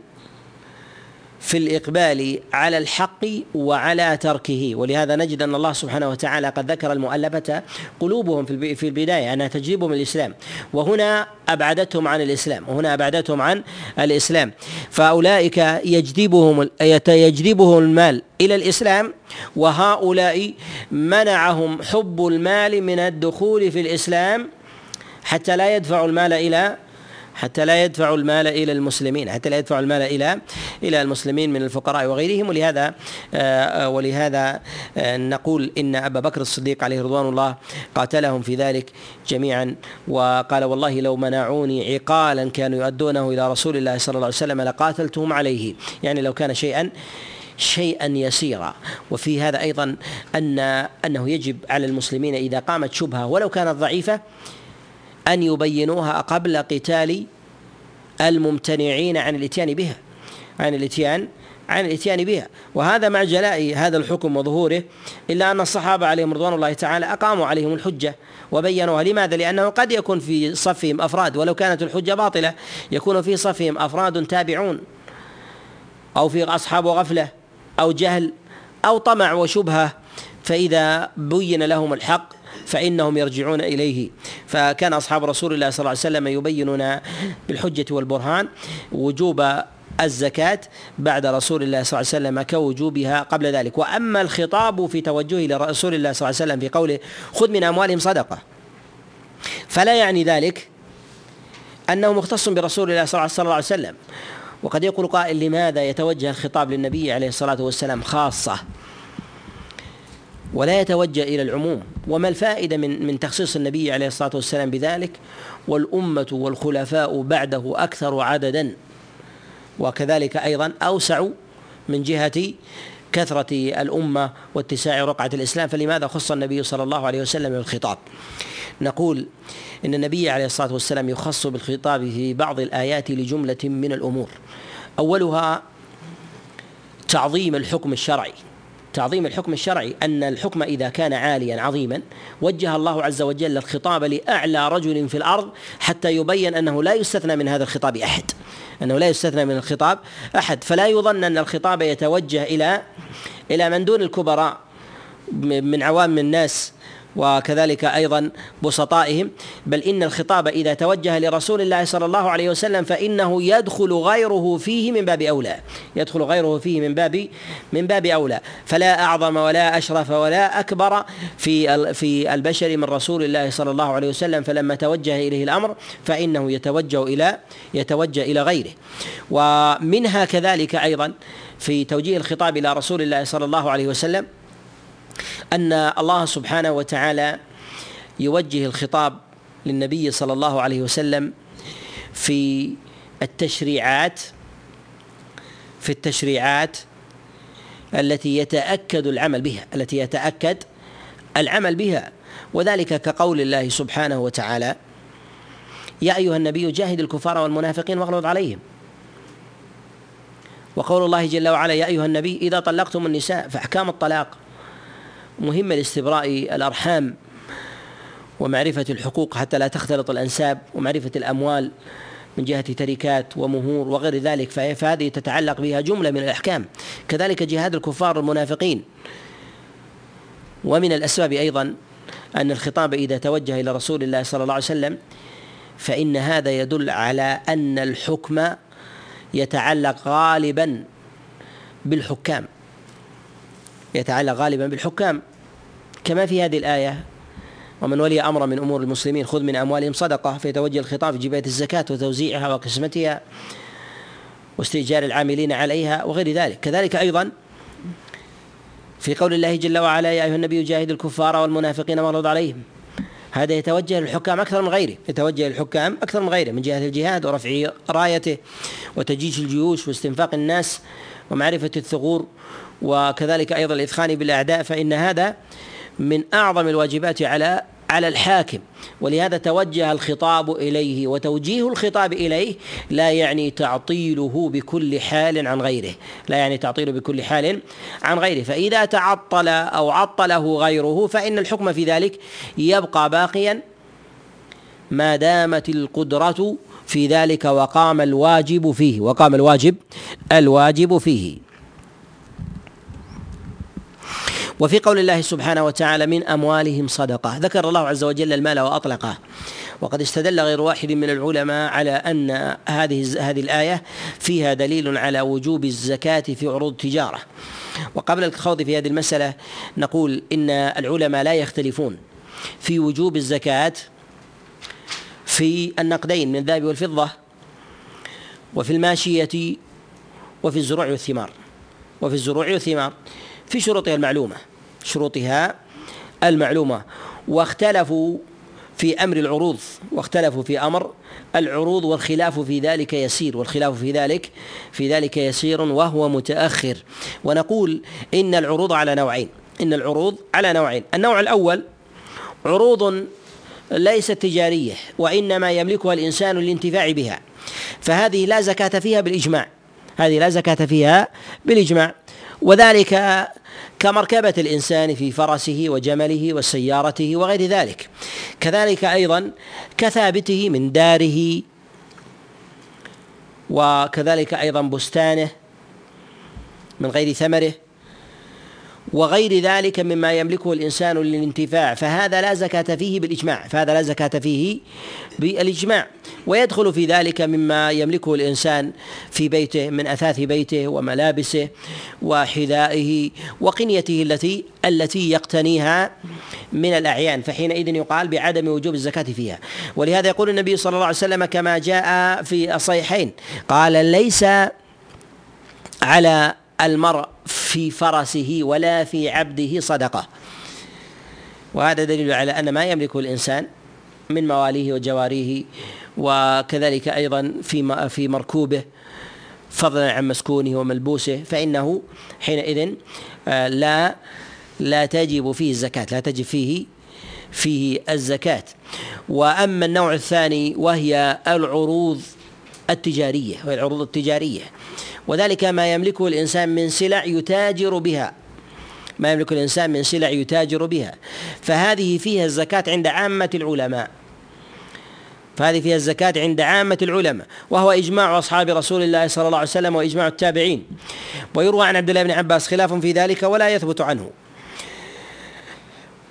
في الإقبال على الحق وعلى تركه. ولهذا نجد أن الله سبحانه وتعالى قد ذكر المؤلفة قلوبهم في البداية أنها تجذبهم الإسلام وهنا أبعدتهم عن الإسلام وهنا أبعدتهم عن الإسلام. فأولئك يجذبهم يجذبهم المال إلى الإسلام وهؤلاء منعهم حب المال من الدخول في الإسلام حتى لا يدفعوا المال إلى حتى لا يدفعوا المال إلى المسلمين حتى لا يدفعوا المال إلى إلى المسلمين من الفقراء وغيرهم. ولهذا آه، ولهذا آه، نقول إن أبا بكر الصديق عليه رضوان الله قاتلهم في ذلك جميعا. وقال والله لو منعوني عقالا كانوا يؤدونه إلى رسول الله صلى الله عليه وسلم لقاتلتهم عليه. يعني لو كان شيئا شيئا يسيرا. وفي هذا أيضا أن أنه يجب على المسلمين إذا قامت شبهة ولو كانت ضعيفة أن يبينوها قبل قتال الممتنعين عن الإتيان بها عن الإتيان عن الإتيان بها. وهذا مع جلاء هذا الحكم وظهوره إلا أن الصحابة عليهم رضوان الله تعالى أقاموا عليهم الحجة وبينوها. لماذا؟ لأنه قد يكون في صفهم أفراد ولو كانت الحجة باطلة يكون في صفهم أفراد تابعون أو في أصحاب غفلة أو جهل أو طمع وشبهة. فإذا بين لهم الحق فإنهم يرجعون إليه. فكان أصحاب رسول الله صلى الله عليه وسلم يبينون بالحجة والبرهان وجوب الزكاة بعد رسول الله صلى الله عليه وسلم كوجوبها قبل ذلك. وأما الخطاب في توجهه لرسول الله صلى الله عليه وسلم في قوله خذ من أموالهم صدقة. فلا يعني ذلك أنه مختص برسول الله صلى الله عليه وسلم. وقد يقول قائل لماذا يتوجه الخطاب للنبي عليه الصلاة والسلام خاصة؟ ولا يتوجه إلى العموم. وما الفائدة من من تخصيص النبي عليه الصلاة والسلام بذلك؟ والأمة والخلفاء بعده أكثر عددا. وكذلك أيضا أوسع من جهة كثرة الأمة واتساع رقعة الإسلام. فلماذا خص النبي صلى الله عليه وسلم بالخطاب؟ نقول إن النبي عليه الصلاة والسلام يخص بالخطاب في بعض الآيات لجملة من الأمور. أولها تعظيم الحكم الشرعي. تعظيم الحكم الشرعي أن الحكم إذا كان عاليا عظيما وجه الله عز وجل الخطاب لأعلى رجل في الأرض حتى يبين أنه لا يستثنى من هذا الخطاب أحد أنه لا يستثنى من الخطاب أحد. فلا يظن أن الخطاب يتوجه إلى إلى من دون الكبراء من عوام الناس وكذلك أيضا بسطائهم. بل إن الخطاب إذا توجه لرسول الله صلى الله عليه وسلم فإنه يدخل غيره فيه من باب أولى. يدخل غيره فيه من باب من باب أولى. فلا أعظم ولا أشرف ولا أكبر في في البشر من رسول الله صلى الله عليه وسلم. فلما توجه إليه الأمر فإنه يتوجه إلى يتوجه إلى غيره. ومنها كذلك أيضا في توجيه الخطاب إلى رسول الله صلى الله عليه وسلم أن الله سبحانه وتعالى يوجه الخطاب للنبي صلى الله عليه وسلم في التشريعات في التشريعات التي يتأكد العمل بها التي يتأكد العمل بها. وذلك كقول الله سبحانه وتعالى يا أيها النبي جاهد الكفار والمنافقين واغلظ عليهم. وقول الله جل وعلا يا أيها النبي إذا طلقتم النساء فأحكام الطلاق مهمة لاستبراء الأرحام ومعرفة الحقوق حتى لا تختلط الأنساب ومعرفة الأموال من جهة تركات ومهور وغير ذلك فهذه تتعلق بها جملة من الأحكام. كذلك جهاد الكفار المنافقين. ومن الأسباب أيضا أن الخطاب إذا توجه إلى رسول الله صلى الله عليه وسلم فإن هذا يدل على أن الحكم يتعلق غالبا بالحكام. يتعلق غالبا بالحكام. كما في هذه الآية ومن ولي أمر من أمور المسلمين خذ من أموالهم صدقة فيتوجه الخطاب في جباية الزكاة وتوزيعها وقسمتها واستئجار العاملين عليها وغير ذلك. كذلك أيضا في قول الله جل وعلا يا أيها النبي جاهد الكفار والمنافقين واغلظ عليهم. هذا يتوجه للحكام أكثر من غيره يتوجه للحكام أكثر من غيره من جهة الجهاد ورفع رايته وتجيش الجيوش واستنفاق الناس ومعرفة الثغور وكذلك أيضا الاثخان بالأعداء فإن هذا من أعظم الواجبات على على الحاكم. ولهذا توجه الخطاب إليه وتوجيه الخطاب إليه لا يعني تعطيله بكل حال عن غيره. لا يعني تعطيله بكل حال عن غيره. فإذا تعطل أو عطله غيره فإن الحكم في ذلك يبقى باقيا. ما دامت القدرة في ذلك وقام الواجب فيه وقام الواجب الواجب فيه. وفي قول الله سبحانه وتعالى من أموالهم صدقة. ذكر الله عز وجل المال وأطلقه. وقد استدل غير واحد من العلماء على أن هذه هذه الآية فيها دليل على وجوب الزكاة في عروض التجارة. وقبل الخوض في هذه المسألة نقول إن العلماء لا يختلفون في وجوب الزكاة في النقدين من الذهب والفضة وفي الماشية وفي الزروع والثمار. وفي الزروع والثمار في شروطها المعلومة شروطها المعلومة. واختلفوا في أمر العروض واختلفوا في أمر العروض والخلاف في ذلك يسير والخلاف في ذلك في ذلك يسير وهو متأخر. ونقول إن العروض على نوعين إن العروض على نوعين. النوع الأول عروض ليست تجارية وإنما يملكها الإنسان للانتفاع بها. فهذه لا زكاة فيها بالإجماع هذه لا زكاة فيها بالإجماع. وذلك كمركبة الإنسان في فرسه وجمله وسيارته وغير ذلك. كذلك أيضا كثابته من داره وكذلك أيضا بستانه من غير ثمره وغير ذلك مما يملكه الإنسان للانتفاع فهذا لا زكاة فيه بالإجماع فهذا لا زكاة فيه بالإجماع. ويدخل في ذلك مما يملكه الإنسان في بيته من أثاث بيته وملابسه وحذائه وقنيته التي التي يقتنيها من الأعيان فحينئذ يقال بعدم وجوب الزكاة فيها. ولهذا يقول النبي صلى الله عليه وسلم كما جاء في الصحيحين قال ليس على المرء في فرسه ولا في عبده صدقة. وهذا دليل على أن ما يملكه الإنسان من مواليه وجواريه وكذلك أيضا في في مركوبه فضلا عن مسكونه وملبوسه فإنه حينئذ آه، لا لا تجب فيه الزكاة لا تجب فيه فيه الزكاة. وأما النوع الثاني وهي العروض التجارية وهي العروض التجارية. وذلك ما يملكه الإنسان من سلع يتاجر بها. ما يملك الإنسان من سلع يتاجر بها. فهذه فيها الزكاة عند عامة العلماء. فهذه فيها الزكاة عند عامة العلماء. وهو إجماع أصحاب رسول الله صلى الله عليه وسلم وإجماع التابعين. ويروى عن عبد الله بن عباس خلاف في ذلك ولا يثبت عنه.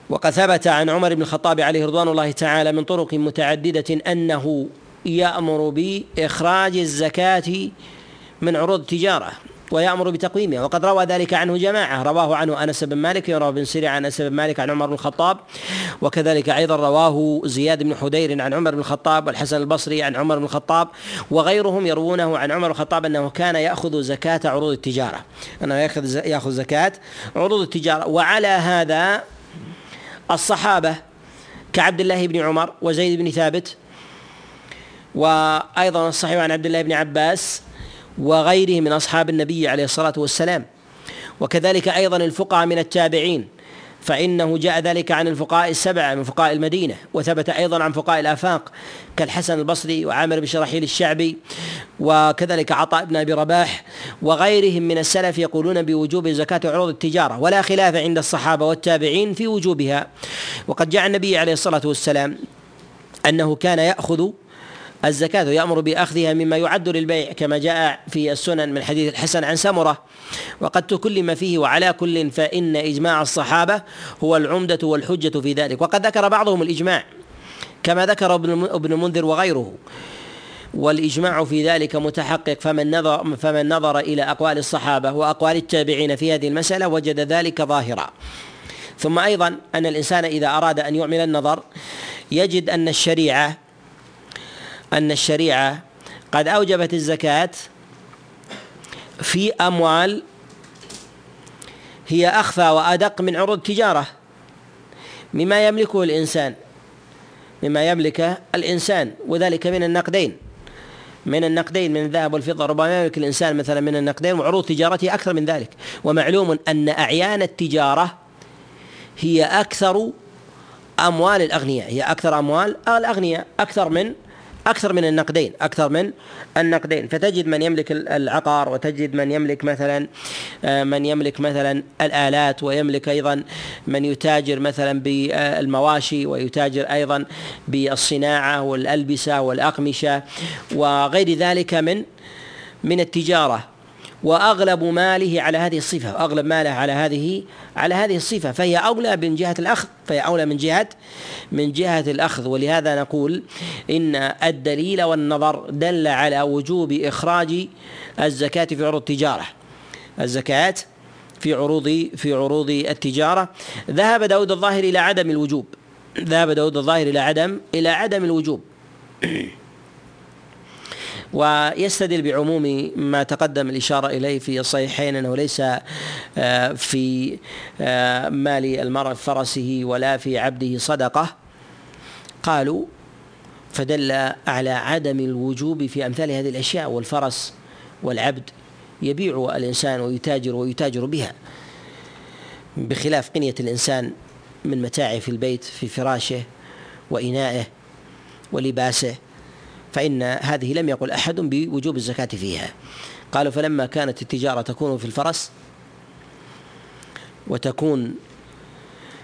وقد ثبت عن عمر بن الخطاب عليه رضوان الله تعالى من طرق متعددة أنه يأمر بإخراج الزكاة من عروض التجارة ويأمر بتقويمها. وقد روى ذلك عنه جماعة. رواه عنه أنس بن مالك وروى بن سيري عن أنس بن مالك عن عمر بن الخطاب وكذلك أيضا رواه زياد بن حدير عن عمر بن الخطاب والحسن البصري عن عمر بن الخطاب وغيرهم يروونه عن عمر بن الخطاب أنه كان يأخذ زكاة عروض التجارة. أنه يأخذ يأخذ زكاة عروض التجارة. وعلى هذا الصحابة كعبد الله بن عمر وزيد بن ثابت وأيضا الصحيح عن عبد الله بن عباس وغيره من أصحاب النبي عليه الصلاة والسلام. وكذلك أيضا الفقهاء من التابعين فإنه جاء ذلك عن الفقهاء السبعة من فقهاء المدينة وثبت أيضا عن فقهاء الآفاق كالحسن البصري وعامر بن شرحيل الشعبي وكذلك عطاء بن أبي رباح وغيرهم من السلف يقولون بوجوب زكاة عروض التجارة ولا خلاف عند الصحابة والتابعين في وجوبها. وقد جاء النبي عليه الصلاة والسلام أنه كان يأخذ الزكاة ويأمر بأخذها مما يعد للبيع كما جاء في السنن من حديث الحسن عن سمرة. وقد تكلم فيه وعلى كل فإن إجماع الصحابة هو العمدة والحجة في ذلك. وقد ذكر بعضهم الإجماع كما ذكر ابن المنذر وغيره. والإجماع في ذلك متحقق فمن نظر فمن نظر إلى أقوال الصحابة وأقوال التابعين في هذه المسألة وجد ذلك ظاهرا. ثم أيضا أن الإنسان إذا أراد أن يعمل النظر يجد أن الشريعة أن الشريعة قد أوجبت الزكاة في أموال هي أخفى وأدق من عروض التجارة مما يملكه الإنسان مما يملكه الإنسان وذلك من النقدين من النقدين من الذهب والفضة ربما يملك الإنسان مثلا من النقدين وعروض تجارته أكثر من ذلك. ومعلوم أن أعيان التجارة هي أكثر أموال الأغنياء هي أكثر أموال الأغنياء أكثر من أكثر من النقدين أكثر من النقدين. فتجد من يملك العقار وتجد من يملك مثلا آه، من يملك مثلا الآلات ويملك أيضا من يتاجر مثلا بالمواشي ويتاجر أيضا بالصناعة والألبسة والأقمشة وغير ذلك من من التجارة. وأغلب ماله على هذه الصفة واغلب ماله على هذه على هذه الصفة. فهي أولى من جهة الأخذ فهي أولى من جهة من جهة الأخذ. ولهذا نقول إن الدليل والنظر دل على وجوب إخراج الزكاة في عروض التجارة. الزكاة في عروض في عروض التجارة. ذهب داود الظاهر إلى عدم الوجوب. ذهب داود الظاهر إلى عدم إلى عدم الوجوب. ويستدل بعموم ما تقدم الإشارة إليه في الصحيحين أنه ليس آه، في آه، مال المرء فرسه ولا في عبده صدقة. قالوا فدل على عدم الوجوب في أمثال هذه الأشياء والفرس والعبد يبيع الإنسان ويتاجر ويتاجر بها بخلاف قنية الإنسان من متاعه في البيت في فراشه وإنائه ولباسه. فإن هذه لم يقل أحد بوجوب الزكاة فيها. قالوا فلما كانت التجارة تكون في الفرس وتكون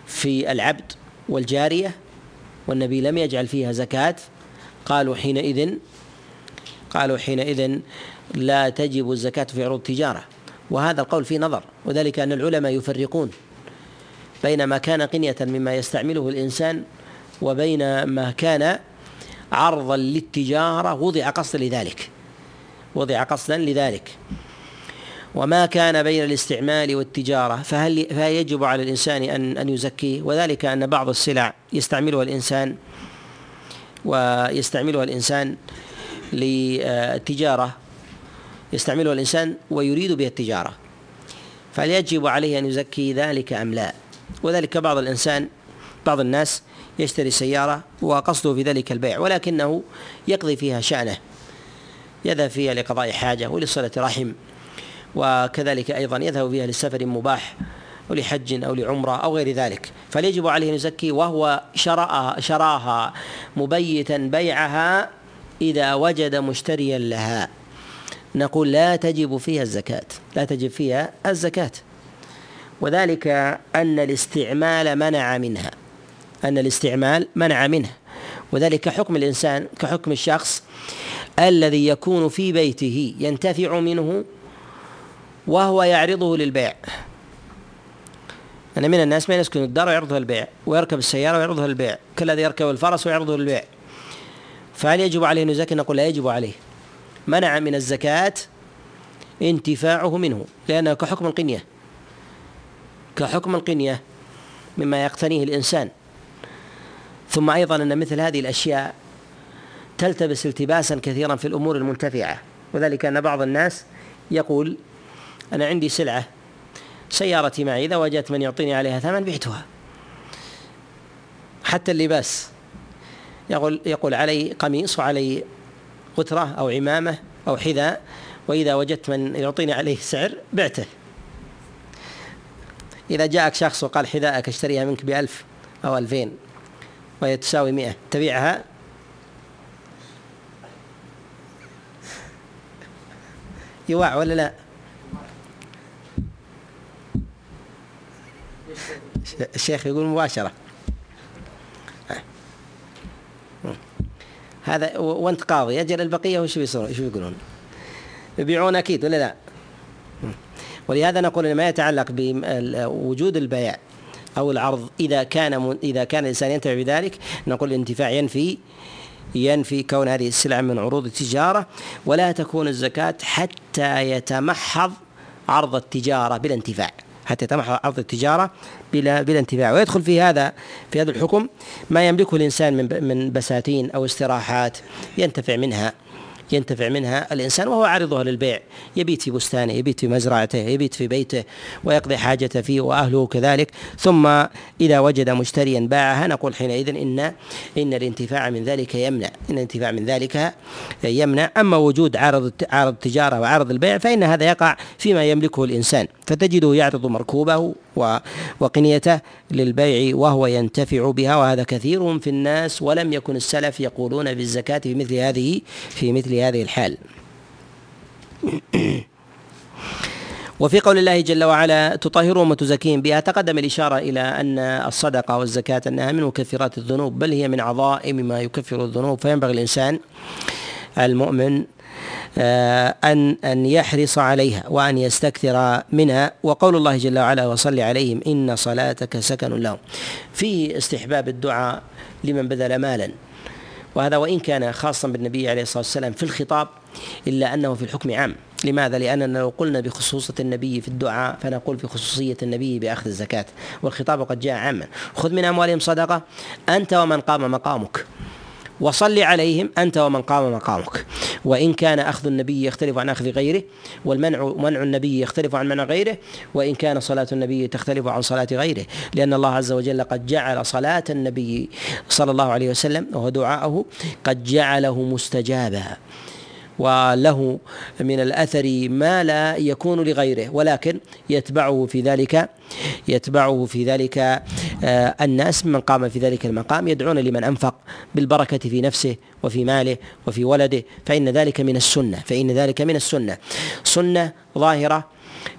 في العبد والجارية والنبي لم يجعل فيها زكاة قالوا حينئذ قالوا حينئذ لا تجب الزكاة في عروض التجارة. وهذا القول فيه نظر وذلك أن العلماء يفرقون بين ما كان قنية مما يستعمله الإنسان وبين ما كان عرضا للتجارة وضع قصدا لذلك. وضع قصدا لذلك. وما كان بين الاستعمال والتجارة فهل فيجب على الإنسان أن أن يزكيه؟ وذلك أن بعض السلع يستعملها الإنسان ويستعملها الإنسان للتجارة يستعملها الإنسان ويريد بها التجارة. فهل يجب عليه أن يزكي ذلك أم لا؟ وذلك بعض الإنسان بعض الناس يشتري سيارة وقصده في ذلك البيع ولكنه يقضي فيها شأنه يذهب فيها لقضاء حاجة ولصلة رحم وكذلك أيضا يذهب فيها لسفر مباح أو لحج أو لعمرة أو غير ذلك. فليجب عليه أن يزكي وهو شرأها شراها مبيتا بيعها إذا وجد مشتريا لها. نقول لا تجب فيها الزكاة لا تجب فيها الزكاة. وذلك أن الاستعمال منع منها. أن الاستعمال منع منه. وذلك حكم الإنسان كحكم الشخص الذي يكون في بيته ينتفع منه وهو يعرضه للبيع. أنا من الناس من يسكن الدار ويعرضها للبيع ويركب السيارة ويعرضها للبيع كالذي يركب الفرس ويعرضه للبيع. فهل يجب عليه أن يزكي؟ نقول لا يجب عليه. منع من الزكاة انتفاعه منه لأنه كحكم القنية. كحكم القنية مما يقتنيه الإنسان. ثم أيضا أن مثل هذه الأشياء تلتبس التباسا كثيرا في الأمور المنتفعة وذلك أن بعض الناس يقول أنا عندي سلعة سيارتي معي إذا وجدت من يعطيني عليها ثمن بعتها. حتى اللباس يقول يقول علي قميص وعلي غترة أو عمامة أو حذاء وإذا وجدت من يعطيني عليه سعر بعته. إذا جاءك شخص وقال حذاءك اشتريها منك بألف أو ألفين. وهي تساوي مئة. تبيعها؟ يوع ولا لا؟ الشيخ يقول مباشرة. هذا وانت قاضي أجل البقية وش بيصيرون؟ إيش بيقولون؟ يبيعون أكيد ولا لا؟ ولهذا نقول ما يتعلق بوجود البيع. أو العرض إذا كان إذا كان الإنسان ينتفع بذلك نقول الانتفاع ينفي ينفي كون هذه السلعة من عروض التجارة ولا تكون الزكاة حتى يتمحض عرض التجارة بالانتفاع حتى يتمحض عرض التجارة بلا بلا انتفاع. ويدخل في هذا في هذا الحكم ما يملكه الإنسان من من بساتين أو استراحات ينتفع منها. ينتفع منها الإنسان وهو عارضها للبيع. يبيت في بستانه يبيت في مزرعته يبيت في بيته ويقضي حاجته فيه وأهله كذلك. ثم إذا وجد مشتريا باعها نقول حينئذ إن إن الانتفاع من ذلك يمنع. إن الانتفاع من ذلك يمنع. أما وجود عارض عارض التجارة وعارض البيع فإن هذا يقع فيما يملكه الإنسان. فتجده يعرض مركوبه وقنيته للبيع وهو ينتفع بها وهذا كثير في الناس ولم يكن السلف يقولون بالزكاة في مثل هذه في مثل هذه الحال. وفي قول الله جل وعلا تطهرهم وتزكيهم بها تقدم الإشارة إلى أن الصدقة والزكاة أنها من مكفرات الذنوب بل هي من عظائم ما يكفر الذنوب. فينبغي الإنسان المؤمن أن أن يحرص عليها وأن يستكثر منها. وقول الله جل وعلا وصل عليهم إن صلاتك سكن لهم. فيه استحباب الدعاء لمن بذل مالا. وهذا وإن كان خاصا بالنبي عليه الصلاة والسلام في الخطاب إلا أنه في الحكم عام. لماذا؟ لأننا لو قلنا بخصوصة النبي في الدعاء فنقول في خصوصية النبي بأخذ الزكاة. والخطاب قد جاء عاما. خذ من أموالهم صدقة. أنت ومن قام مقامك. وصل عليهم أنت ومن قام مقامك. وإن كان أخذ النبي يختلف عن أخذ غيره والمنع منع النبي يختلف عن منع غيره وإن كان صلاة النبي تختلف عن صلاة غيره. لأن الله عز وجل قد جعل صلاة النبي صلى الله عليه وسلم وهو دعاءه قد جعله مستجابا. وله من الأثر ما لا يكون لغيره ولكن يتبعه في ذلك يتبعه في ذلك آه، الناس من قام في ذلك المقام يدعون لمن أنفق بالبركة في نفسه وفي ماله وفي ولده فإن ذلك من السنة فإن ذلك من السنة. سنة ظاهرة آه،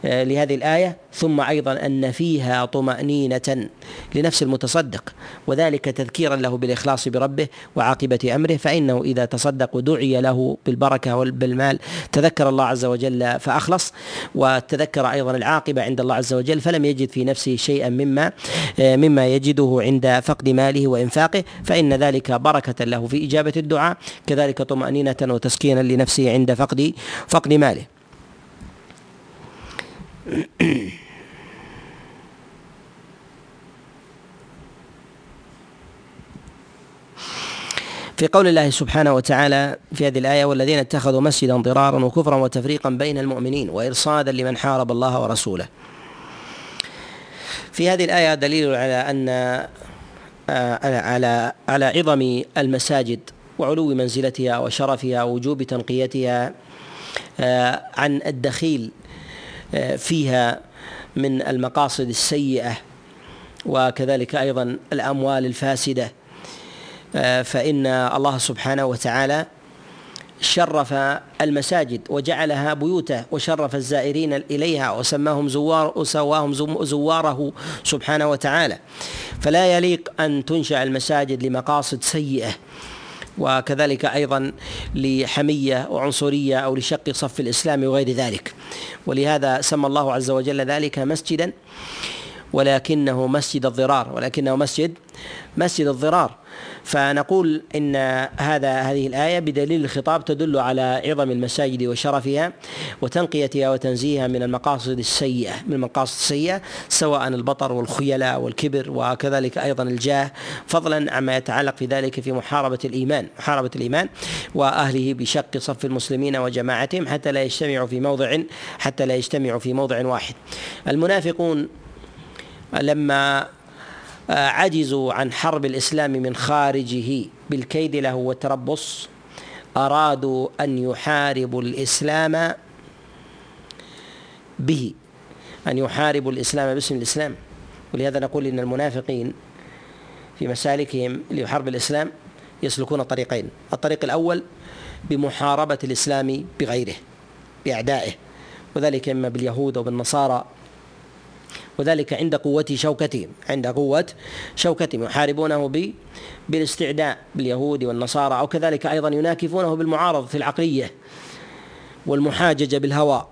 لهذه الآية ثم أيضا أن فيها طمأنينة لنفس المتصدق وذلك تذكيرا له بالإخلاص بربه وعاقبة أمره فإنه إذا تصدق ودعي له بالبركة وبالمال تذكر الله عز وجل فأخلص وتذكر أيضا العاقبة عند الله عز وجل فلم يجد في نفسه شيئا مما آه، مما يجده عند فقد ماله وإنفاقه فإن ذلك بركة له في إجابة الدعاء كذلك طمأنينة وتسكينا لنفسه عند فقد فقد ماله. في قول الله سبحانه وتعالى في هذه الآية والذين اتخذوا مسجدا ضرارا وكفرا وتفريقا بين المؤمنين وإرصادا لمن حارب الله ورسوله. في هذه الآية دليل على أن آه، على على عظم المساجد وعلو منزلتها وشرفها ووجوب تنقيتها آه، عن الدخيل فيها من المقاصد السيئة وكذلك أيضا الأموال الفاسدة. فإن الله سبحانه وتعالى شرف المساجد وجعلها بيوته وشرف الزائرين إليها وسماهم زوار وسواهم زواره سبحانه وتعالى. فلا يليق أن تنشأ المساجد لمقاصد سيئة. وكذلك أيضا لحمية وعنصرية أو لشق صف الإسلام وغير ذلك. ولهذا سمى الله عز وجل ذلك مسجدا ولكنه مسجد الضرار ولكنه مسجد مسجد الضرار. فنقول إن هذا هذه الآية بدليل الخطاب تدل على عظم المساجد وشرفها وتنقيتها وتنزيهها من المقاصد السيئة من المقاصد السيئة سواء البطر والخيلاء والكبر وكذلك أيضا الجاه فضلا عما يتعلق في ذلك في محاربة الإيمان محاربة الإيمان وأهله بشق صف المسلمين وجماعتهم حتى لا يجتمعوا في موضع حتى لا يجتمعوا في موضع واحد. المنافقون لما عجزوا عن حرب الإسلام من خارجه بالكيد له والتربص أرادوا أن يحاربوا الإسلام به أن يحاربوا الإسلام باسم الإسلام. ولهذا نقول إن المنافقين في مسالكهم لحرب الإسلام يسلكون طريقين. الطريق الأول بمحاربة الإسلام بغيره بأعدائه وذلك إما باليهود وبالنصارى وذلك عند قوة شوكتهم عند قوة شوكتهم يحاربونه بالاستعداء باليهود والنصارى أو كذلك أيضا يناكفونه بالمعارضة العقلية والمحاججة بالهوى.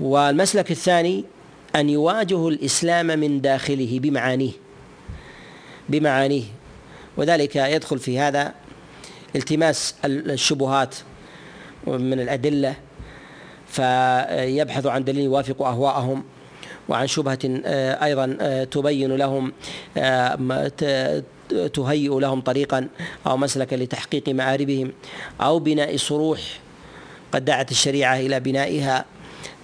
والمسلك الثاني أن يواجهوا الإسلام من داخله بمعانيه بمعانيه. وذلك يدخل في هذا التماس الشبهات من الأدلة فيبحث عن دليل يوافق أهواءهم وعن شبهة آه، أيضا آه، تبين لهم آه، تهيئ لهم طريقا أو مسلكا لتحقيق مآربهم أو بناء صروح قد دعت الشريعة إلى بنائها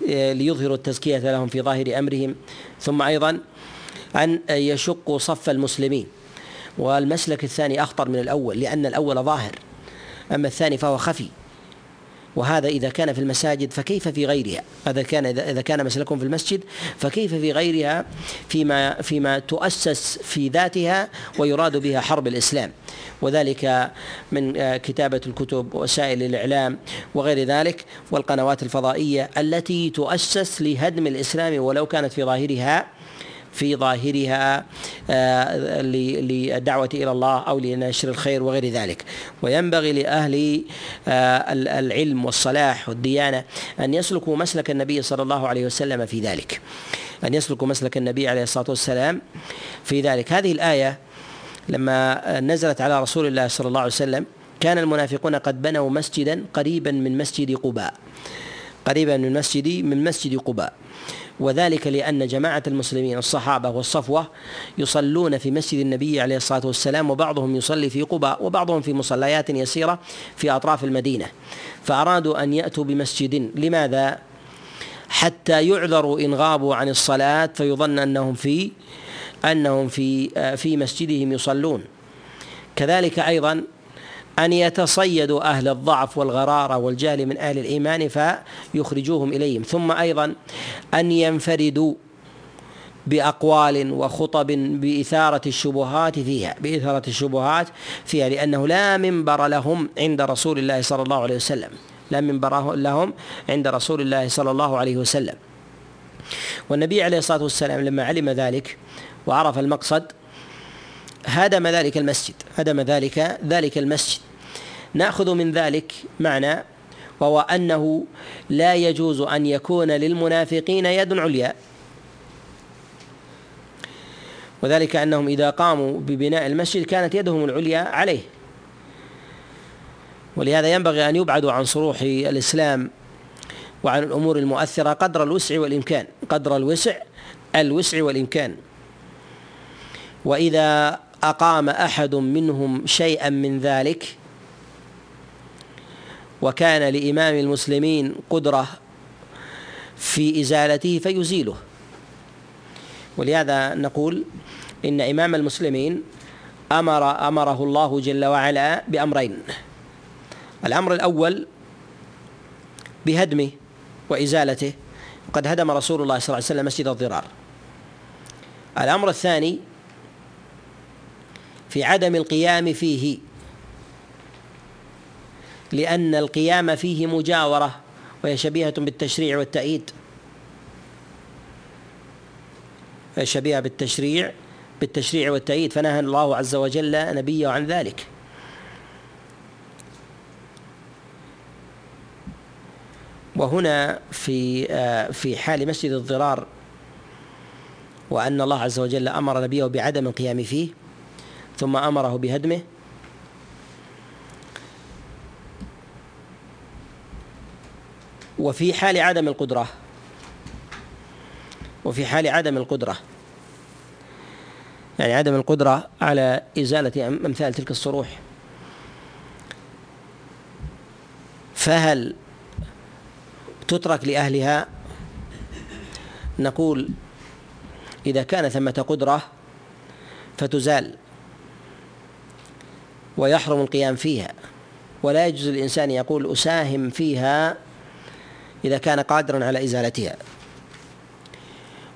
ليظهروا التزكية لهم في ظاهر أمرهم. ثم أيضا أن يشقوا صف المسلمين. والمسلك الثاني أخطر من الأول لأن الأول ظاهر أما الثاني فهو خفي. وهذا إذا كان في المساجد فكيف في غيرها؟ هذا كان إذا كان مسلكهم في المسجد فكيف في غيرها فيما فيما تؤسس في ذاتها ويراد بها حرب الإسلام؟ وذلك من كتابة الكتب ووسائل الإعلام وغير ذلك والقنوات الفضائية التي تؤسس لهدم الإسلام ولو كانت في ظاهرها في ظاهرها آه، للدعوة إلى الله أو لنشر الخير وغير ذلك. وينبغي لأهل آه، العلم والصلاح والديانة أن يسلكوا مسلك النبي صلى الله عليه وسلم في ذلك. أن يسلكوا مسلك النبي عليه الصلاة والسلام في ذلك. هذه الآية لما نزلت على رسول الله صلى الله عليه وسلم كان المنافقون قد بنوا مسجدا قريبا من مسجد قباء. قريبا من مسجد من مسجد قباء. وذلك لأن جماعة المسلمين الصحابة والصفوة يصلون في مسجد النبي عليه الصلاة والسلام وبعضهم يصلي في قباء وبعضهم في مصليات يسيرة في أطراف المدينة. فأرادوا أن يأتوا بمسجد. لماذا؟ حتى يعذروا إن غابوا عن الصلاة فيظن أنهم في أنهم في في مسجدهم يصلون. كذلك أيضا أن يتصيدوا أهل الضعف والغرارة والجهل من أهل الإيمان فيخرجوهم إليهم. ثم أيضا أن ينفردوا بأقوال وخطب بإثارة الشبهات فيها بإثارة الشبهات فيها لأنه لا منبر لهم عند رسول الله صلى الله عليه وسلم. لا منبر لهم عند رسول الله صلى الله عليه وسلم. والنبي عليه الصلاة والسلام لما علم ذلك وعرف المقصد هدم ذلك المسجد هدم ذلك ذلك المسجد. نأخذ من ذلك معنى وهو أنه لا يجوز أن يكون للمنافقين يد عليا. وذلك أنهم إذا قاموا ببناء المسجد كانت يدهم العليا عليه. ولهذا ينبغي أن يبعدوا عن صروح الإسلام وعن الأمور المؤثرة قدر الوسع والإمكان قدر الوسع الوسع والإمكان. وإذا أقام أحد منهم شيئا من ذلك وكان لإمام المسلمين قدرة في إزالته فيزيله. ولهذا نقول إن إمام المسلمين أمر أمره الله جل وعلا بأمرين. الأمر الأول بهدمه وإزالته. وقد هدم رسول الله صلى الله عليه وسلم مسجد الضرار. الأمر الثاني في عدم القيام فيه لأن القيام فيه مجاورة وهي شبيهة بالتشريع والتأييد. شبيهة بالتشريع بالتشريع والتأييد. فنهى الله عز وجل نبيه عن ذلك. وهنا في في حال مسجد الضرار وأن الله عز وجل أمر نبيه بعدم القيام فيه ثم أمره بهدمه وفي حال عدم القدرة. وفي حال عدم القدرة. يعني عدم القدرة على إزالة أمثال تلك الصروح. فهل تترك لأهلها؟ نقول إذا كان ثمة قدرة فتزال. ويحرم القيام فيها. ولا يجوز للإنسان يقول أساهم فيها إذا كان قادرا على إزالتها.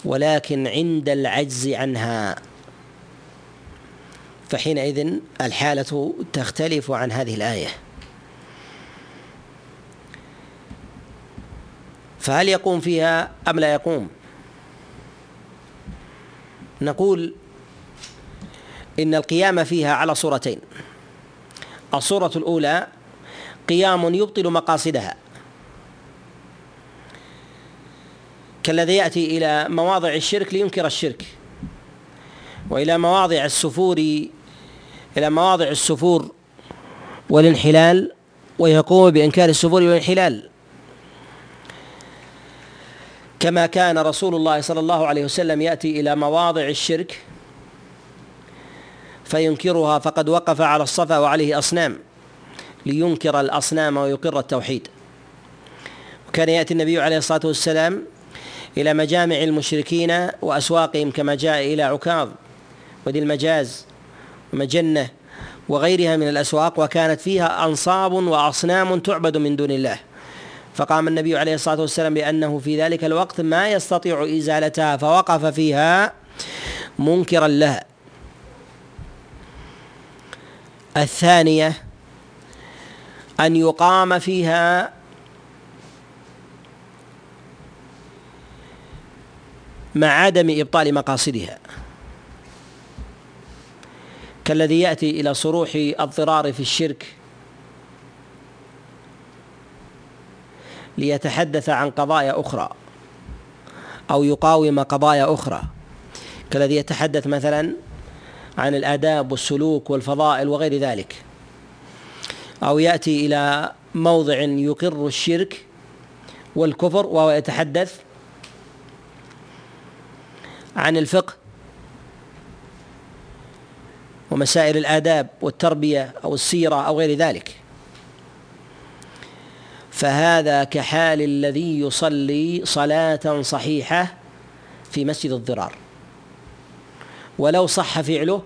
ولكن عند العجز عنها فحينئذ الحالة تختلف عن هذه الآية. فهل يقوم فيها أم لا يقوم؟ نقول إن القيام فيها على صورتين. الصورة الأولى قيام يبطل مقاصدها. كالذي يأتي إلى مواضع الشرك لينكر الشرك وإلى مواضع السفور إلى مواضع السفور والانحلال ويقوم بإنكار السفور والانحلال. كما كان رسول الله صلى الله عليه وسلم يأتي إلى مواضع الشرك فينكرها فقد وقف على الصفا وعليه أصنام لينكر الأصنام ويقر التوحيد. وكان يأتي النبي عليه الصلاة والسلام إلى مجامع المشركين وأسواقهم كما جاء إلى عكاظ وذي المجاز ومجنة وغيرها من الأسواق وكانت فيها أنصاب وأصنام تعبد من دون الله. فقام النبي عليه الصلاة والسلام بأنه في ذلك الوقت ما يستطيع إزالتها فوقف فيها منكرا لها الثانية أن يقام فيها مع عدم إبطال مقاصدها. كالذي يأتي إلى صروح الضرار في الشرك ليتحدث عن قضايا أخرى أو يقاوم قضايا أخرى. كالذي يتحدث مثلا عن الآداب والسلوك والفضائل وغير ذلك. أو يأتي إلى موضع يقر الشرك والكفر وهو يتحدث عن الفقه ومسائل الآداب والتربية أو السيرة أو غير ذلك. فهذا كحال الذي يصلي صلاة صحيحة في مسجد الضرار. ولو صح فعله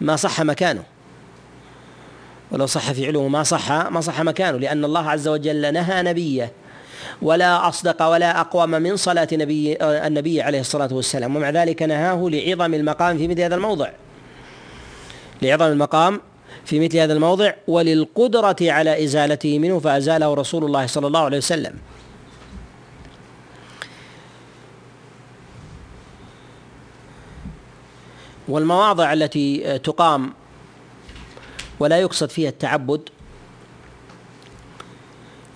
ما صح مكانه. ولو صح فعله ما صح ما صح مكانه لأن الله عز وجل نهى نبيه ولا أصدق ولا أقوم من صلاة نبي النبي عليه الصلاة والسلام. ومع ذلك نهاه لعظم المقام في مثل هذا الموضع. لعظم المقام في مثل هذا الموضع وللقدرة على إزالته منه فأزاله رسول الله صلى الله عليه وسلم. والمواضع التي تقام ولا يقصد فيها التعبد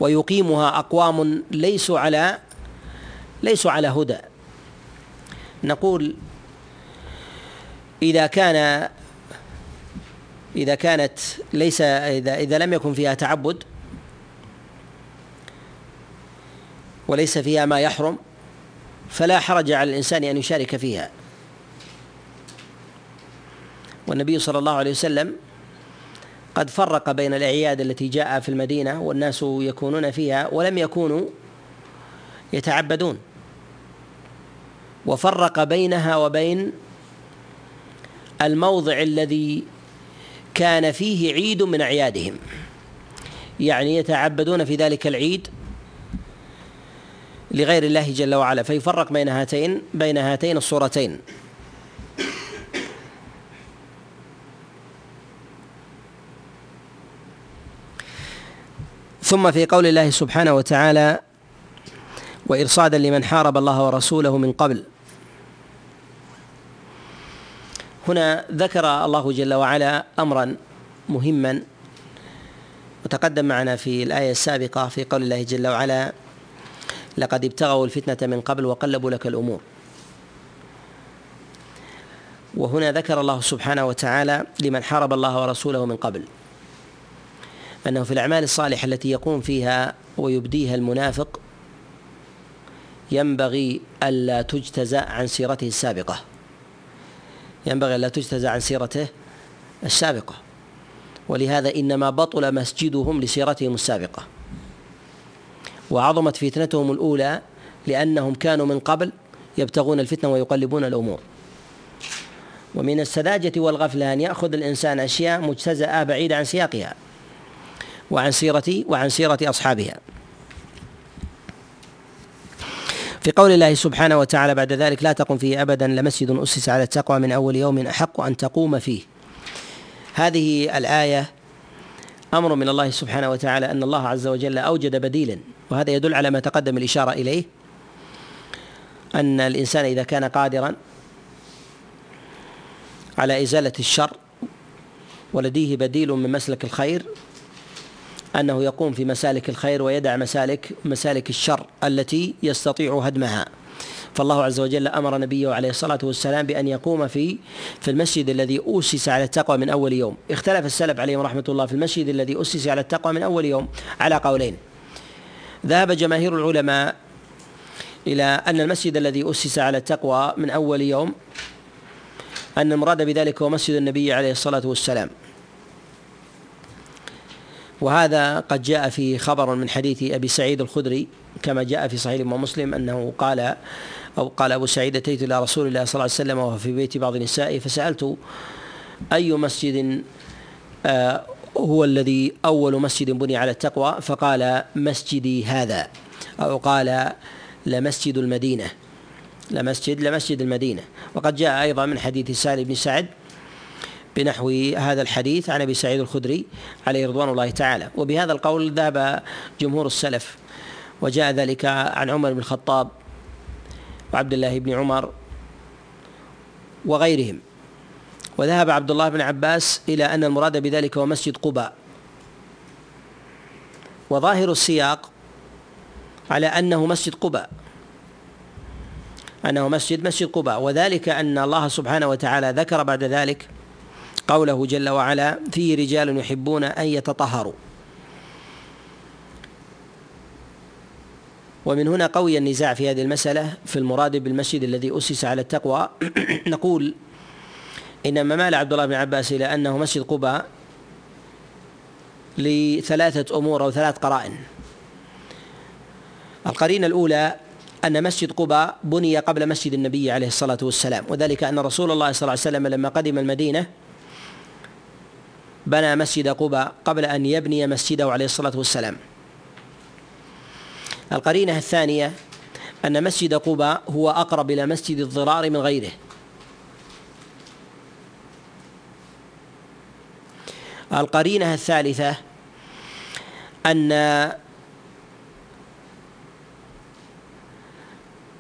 ويقيمها أقوام ليسوا على ليسوا على هدى. نقول إذا كان إذا كانت ليس إذا إذا لم يكن فيها تعبد وليس فيها ما يحرم فلا حرج على الإنسان أن يشارك فيها. والنبي صلى الله عليه وسلم قد فرق بين الأعياد التي جاء في المدينة والناس يكونون فيها ولم يكونوا يتعبدون. وفرق بينها وبين الموضع الذي كان فيه عيد من أعيادهم. يعني يتعبدون في ذلك العيد لغير الله جل وعلا. فيفرق بين هاتين بين هاتين الصورتين. ثم في قول الله سبحانه وتعالى وإرصادا لمن حارب الله ورسوله من قبل. هنا ذكر الله جل وعلا أمرا مهما وتقدم معنا في الآية السابقة في قول الله جل وعلا لقد ابتغوا الفتنة من قبل وقلبوا لك الأمور. وهنا ذكر الله سبحانه وتعالى لمن حارب الله ورسوله من قبل. أنه في الأعمال الصالحة التي يقوم فيها ويبديها المنافق ينبغي ألا تجتزأ عن سيرته السابقة. ينبغي ألا تجتزى عن سيرته السابقة. ولهذا إنما بطل مسجدهم لسيرتهم السابقة. وعظمت فتنتهم الأولى لأنهم كانوا من قبل يبتغون الفتنة ويقلبون الأمور. ومن السذاجة والغفلة أن يأخذ الإنسان أشياء مجتزأة بعيدة عن سياقها. وعن سيرة وعن سيرة أصحابها. في قول الله سبحانه وتعالى بعد ذلك لا تقم فيه ابدا لمسجد أسس على التقوى من أول يوم أحق أن تقوم فيه. هذه الآية أمر من الله سبحانه وتعالى أن الله عز وجل أوجد بديلا وهذا يدل على ما تقدم الإشارة إليه أن الإنسان إذا كان قادرا على إزالة الشر ولديه بديل من مسلك الخير أنه يقوم في مسالك الخير ويدع مسالك مسالك الشر التي يستطيع هدمها. فالله عز وجل أمر نبيه عليه الصلاة والسلام بأن يقوم في في المسجد الذي أسس على التقوى من أول يوم. اختلف السلف عليهم رحمة الله في المسجد الذي أسس على التقوى من أول يوم على قولين. ذهب جماهير العلماء إلى أن المسجد الذي أسس على التقوى من أول يوم أن المراد بذلك هو مسجد النبي عليه الصلاة والسلام. وهذا قد جاء في خبر من حديث أبي سعيد الخدري كما جاء في صحيح مسلم أنه قال أو قال أبو سعيد أتيت إلى رسول الله صلى الله عليه وسلم وهو في بيت بعض نسائه فسألت أي مسجد آه هو الذي أول مسجد بني على التقوى؟ فقال مسجدي هذا. أو قال لمسجد المدينة. لمسجد لمسجد المدينة. وقد جاء أيضا من حديث سالم بن سعد بنحو هذا الحديث عن أبي سعيد الخدري عليه رضوان الله تعالى. وبهذا القول ذهب جمهور السلف وجاء ذلك عن عمر بن الخطاب وعبد الله بن عمر وغيرهم. وذهب عبد الله بن عباس إلى أن المراد بذلك هو مسجد قباء. وظاهر السياق على أنه مسجد قباء أنه مسجد مسجد قباء. وذلك أن الله سبحانه وتعالى ذكر بعد ذلك قوله جل وعلا فيه رجال يحبون أن يتطهروا. ومن هنا قوي النزاع في هذه المسألة في المراد بالمسجد الذي أسس على التقوى. نقول إنما مال عبد الله بن عباس إلى أنه مسجد قباء لثلاثة أمور أو ثلاث قرائن. القرينة الأولى أن مسجد قباء بني قبل مسجد النبي عليه الصلاة والسلام وذلك أن رسول الله صلى الله عليه وسلم لما قدم المدينة بنى مسجد قباء قبل أن يبني مسجده عليه الصلاة والسلام. القرينة الثانية أن مسجد قباء هو أقرب إلى مسجد الضرار من غيره. القرينة الثالثة أن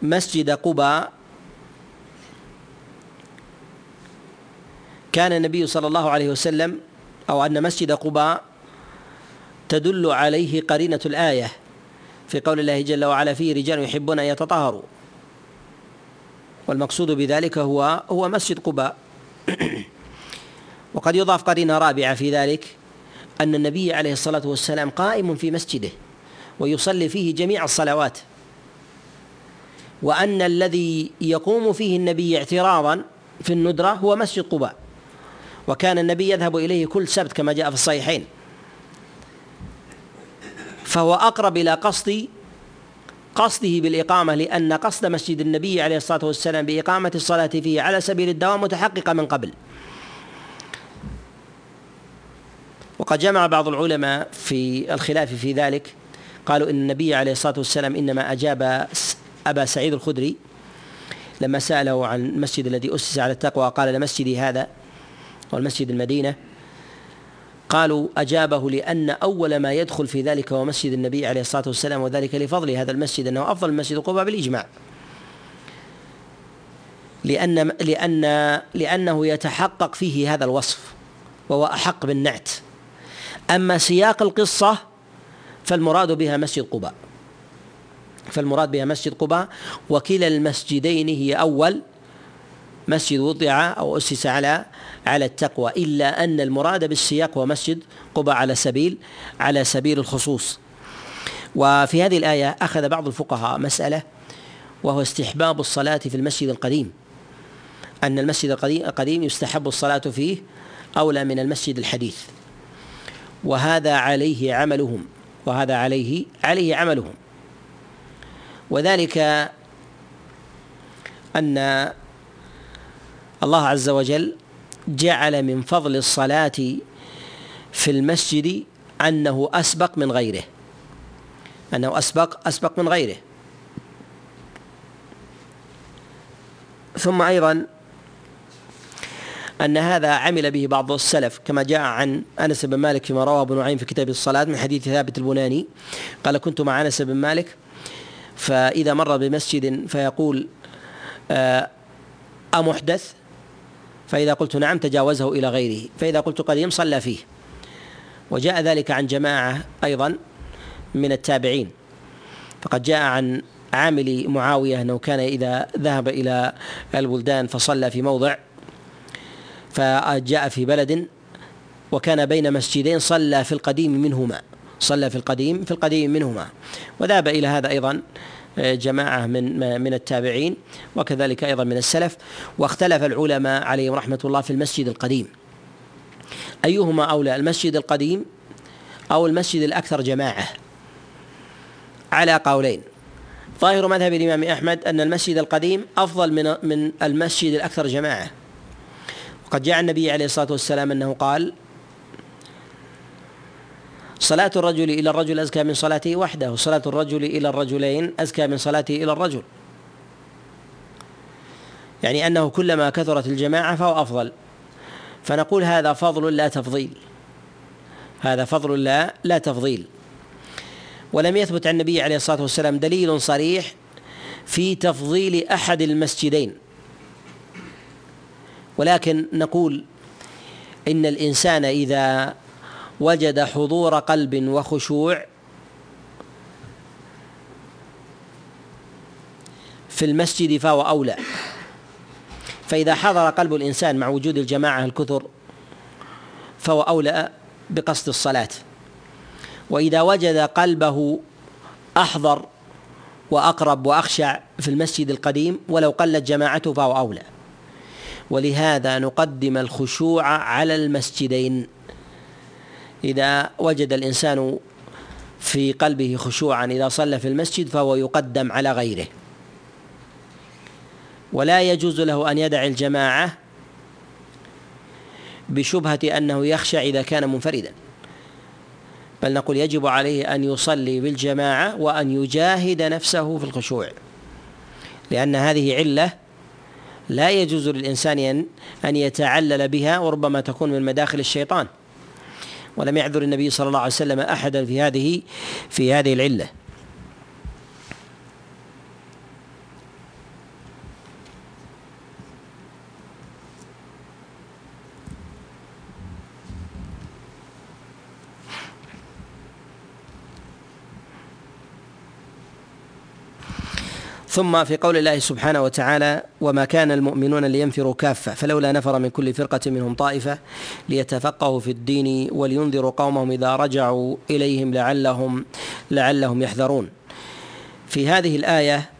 مسجد قباء كان النبي صلى الله عليه وسلم أو أن مسجد قباء تدل عليه قرينة الآية في قول الله جل وعلا فيه رجال يحبون أن يتطهروا. والمقصود بذلك هو هو مسجد قباء. وقد يضاف قرينة رابعة في ذلك أن النبي عليه الصلاة والسلام قائم في مسجده ويصلي فيه جميع الصلوات. وأن الذي يقوم فيه النبي اعتراضا في الندرة هو مسجد قباء. وكان النبي يذهب إليه كل سبت كما جاء في الصحيحين. فهو أقرب إلى قصد قصده بالإقامة لأن قصد مسجد النبي عليه الصلاة والسلام بإقامة الصلاة فيه على سبيل الدوام متحققة من قبل. وقد جمع بعض العلماء في الخلاف في ذلك قالوا إن النبي عليه الصلاة والسلام إنما أجاب أبا سعيد الخدري لما سأله عن المسجد الذي أسس على التقوى قال لمسجدي هذا والمسجد المدينة قالوا أجابه لأن أول ما يدخل في ذلك هو مسجد النبي عليه الصلاة والسلام وذلك لفضل هذا المسجد أنه أفضل من مسجد قباء بالإجماع. لأن لأن لأنه يتحقق فيه هذا الوصف وهو أحق بالنعت. أما سياق القصة فالمراد بها مسجد قباء. فالمراد بها مسجد قباء وكلا المسجدين هي أول مسجد وضع أو أسس على على التقوى إلا أن المراد بالسياق هو مسجد قباء على سبيل على سبيل الخصوص. وفي هذه الآية أخذ بعض الفقهاء مسألة وهو استحباب الصلاة في المسجد القديم. أن المسجد القديم يستحب الصلاة فيه أولى من المسجد الحديث. وهذا عليه عملهم وهذا عليه عليه عملهم. وذلك أن الله عز وجل جعل من فضل الصلاة في المسجد أنه أسبق من غيره. أنه أسبق أسبق من غيره. ثم أيضا أن هذا عمل به بعض السلف كما جاء عن أنس بن مالك فيما رواه ابن نعيم في كتاب الصلاة من حديث ثابت البناني قال كنت مع أنس بن مالك فإذا مر بمسجد فيقول آه، أمحدث؟ فإذا قلت نعم تجاوزه إلى غيره فإذا قلت قديم صلى فيه. وجاء ذلك عن جماعة أيضا من التابعين. فقد جاء عن عامل معاوية أنه كان إذا ذهب إلى البلدان فصلى في موضع فجاء في بلد وكان بين مسجدين صلى في القديم منهما صلى في القديم في القديم منهما. وذهب إلى هذا أيضا جماعة من من التابعين وكذلك أيضا من السلف واختلف العلماء عليهم رحمة الله في المسجد القديم. أيهما أولى المسجد القديم أو المسجد الأكثر جماعة؟ على قولين. ظاهر مذهب الإمام أحمد أن المسجد القديم أفضل من من المسجد الأكثر جماعة. قد جاء النبي عليه الصلاة والسلام أنه قال صلاة الرجل إلى الرجل أزكى من صلاته وحده وصلاة الرجل إلى الرجلين أزكى من صلاته إلى الرجل. يعني أنه كلما كثرت الجماعة فهو أفضل. فنقول هذا فضل لا تفضيل. هذا فضل لا لا تفضيل. ولم يثبت عن النبي عليه الصلاة والسلام دليل صريح في تفضيل أحد المسجدين. ولكن نقول إن الإنسان إذا وجد حضور قلب وخشوع في المسجد فهو أولى. فإذا حضر قلب الإنسان مع وجود الجماعة الكثر فهو أولى بقصد الصلاة. وإذا وجد قلبه أحضر وأقرب وأخشع في المسجد القديم ولو قلت جماعته فهو أولى. ولهذا نقدم الخشوع على المسجدين. إذا وجد الإنسان في قلبه خشوعا إذا صلى في المسجد فهو يقدم على غيره. ولا يجوز له أن يدع الجماعة بشبهة أنه يخشى إذا كان منفردا. بل نقول يجب عليه أن يصلي بالجماعة وأن يجاهد نفسه في الخشوع. لأن هذه علة لا يجوز للإنسان أن يتعلل بها وربما تكون من مداخل الشيطان. ولم يعذر النبي صلى الله عليه وسلم أحدا في هذه في هذه العلة. ثم في قول الله سبحانه وتعالى وما كان المؤمنون لينفروا كافة فلولا نفر من كل فرقة منهم طائفة ليتفقهوا في الدين ولينذروا قومهم إذا رجعوا إليهم لعلهم لعلهم يحذرون. في هذه الآية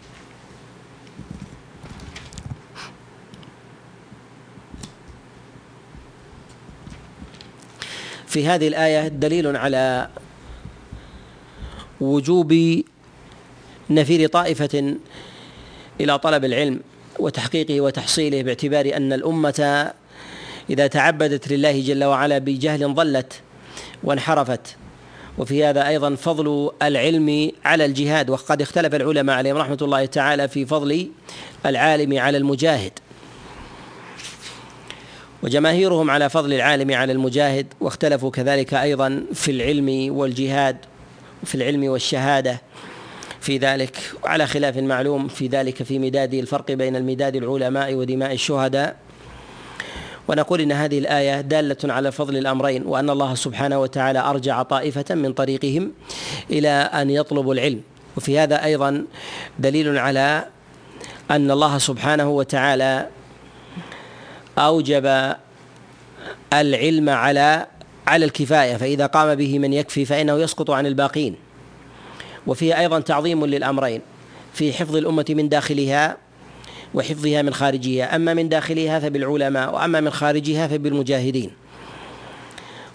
في هذه الآية دليل على وجوب نفير طائفة إلى طلب العلم وتحقيقه وتحصيله باعتبار أن الأمة إذا تعبدت لله جل وعلا بجهل ضلت وانحرفت. وفي هذا أيضا فضل العلم على الجهاد وقد اختلف العلماء عليهم رحمة الله تعالى في فضل العالم على المجاهد. وجماهيرهم على فضل العالم على المجاهد واختلفوا كذلك أيضا في العلم والجهاد في العلم والشهادة. في ذلك وعلى خلاف معلوم في ذلك في مداد الفرق بين المداد العلماء ودماء الشهداء. ونقول إن هذه الآية دالة على فضل الأمرين وأن الله سبحانه وتعالى أرجع طائفة من طريقهم إلى أن يطلبوا العلم. وفي هذا أيضا دليل على أن الله سبحانه وتعالى أوجب العلم على على الكفاية. فإذا قام به من يكفي فإنه يسقط عن الباقين. وفيه أيضا تعظيم للأمرين في حفظ الأمة من داخلها وحفظها من خارجها. أما من داخلها فبالعلماء وأما من خارجها فبالمجاهدين.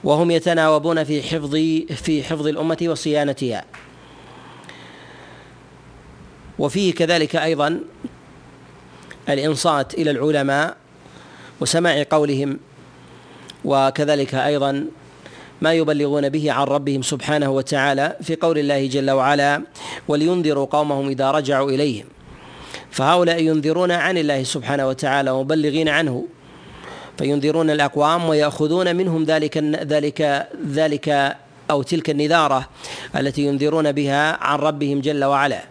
وهم يتناوبون في حفظ في حفظ الأمة وصيانتها. وفيه كذلك أيضا الإنصات إلى العلماء وسماع قولهم وكذلك أيضا ما يبلغون به عن ربهم سبحانه وتعالى في قول الله جل وعلا ولينذروا قومهم إذا رجعوا اليهم فهؤلاء ينذرون عن الله سبحانه وتعالى ومبلغين عنه. فينذرون الأقوام ويأخذون منهم ذلك ذلك ذلك أو تلك النذارة التي ينذرون بها عن ربهم جل وعلا.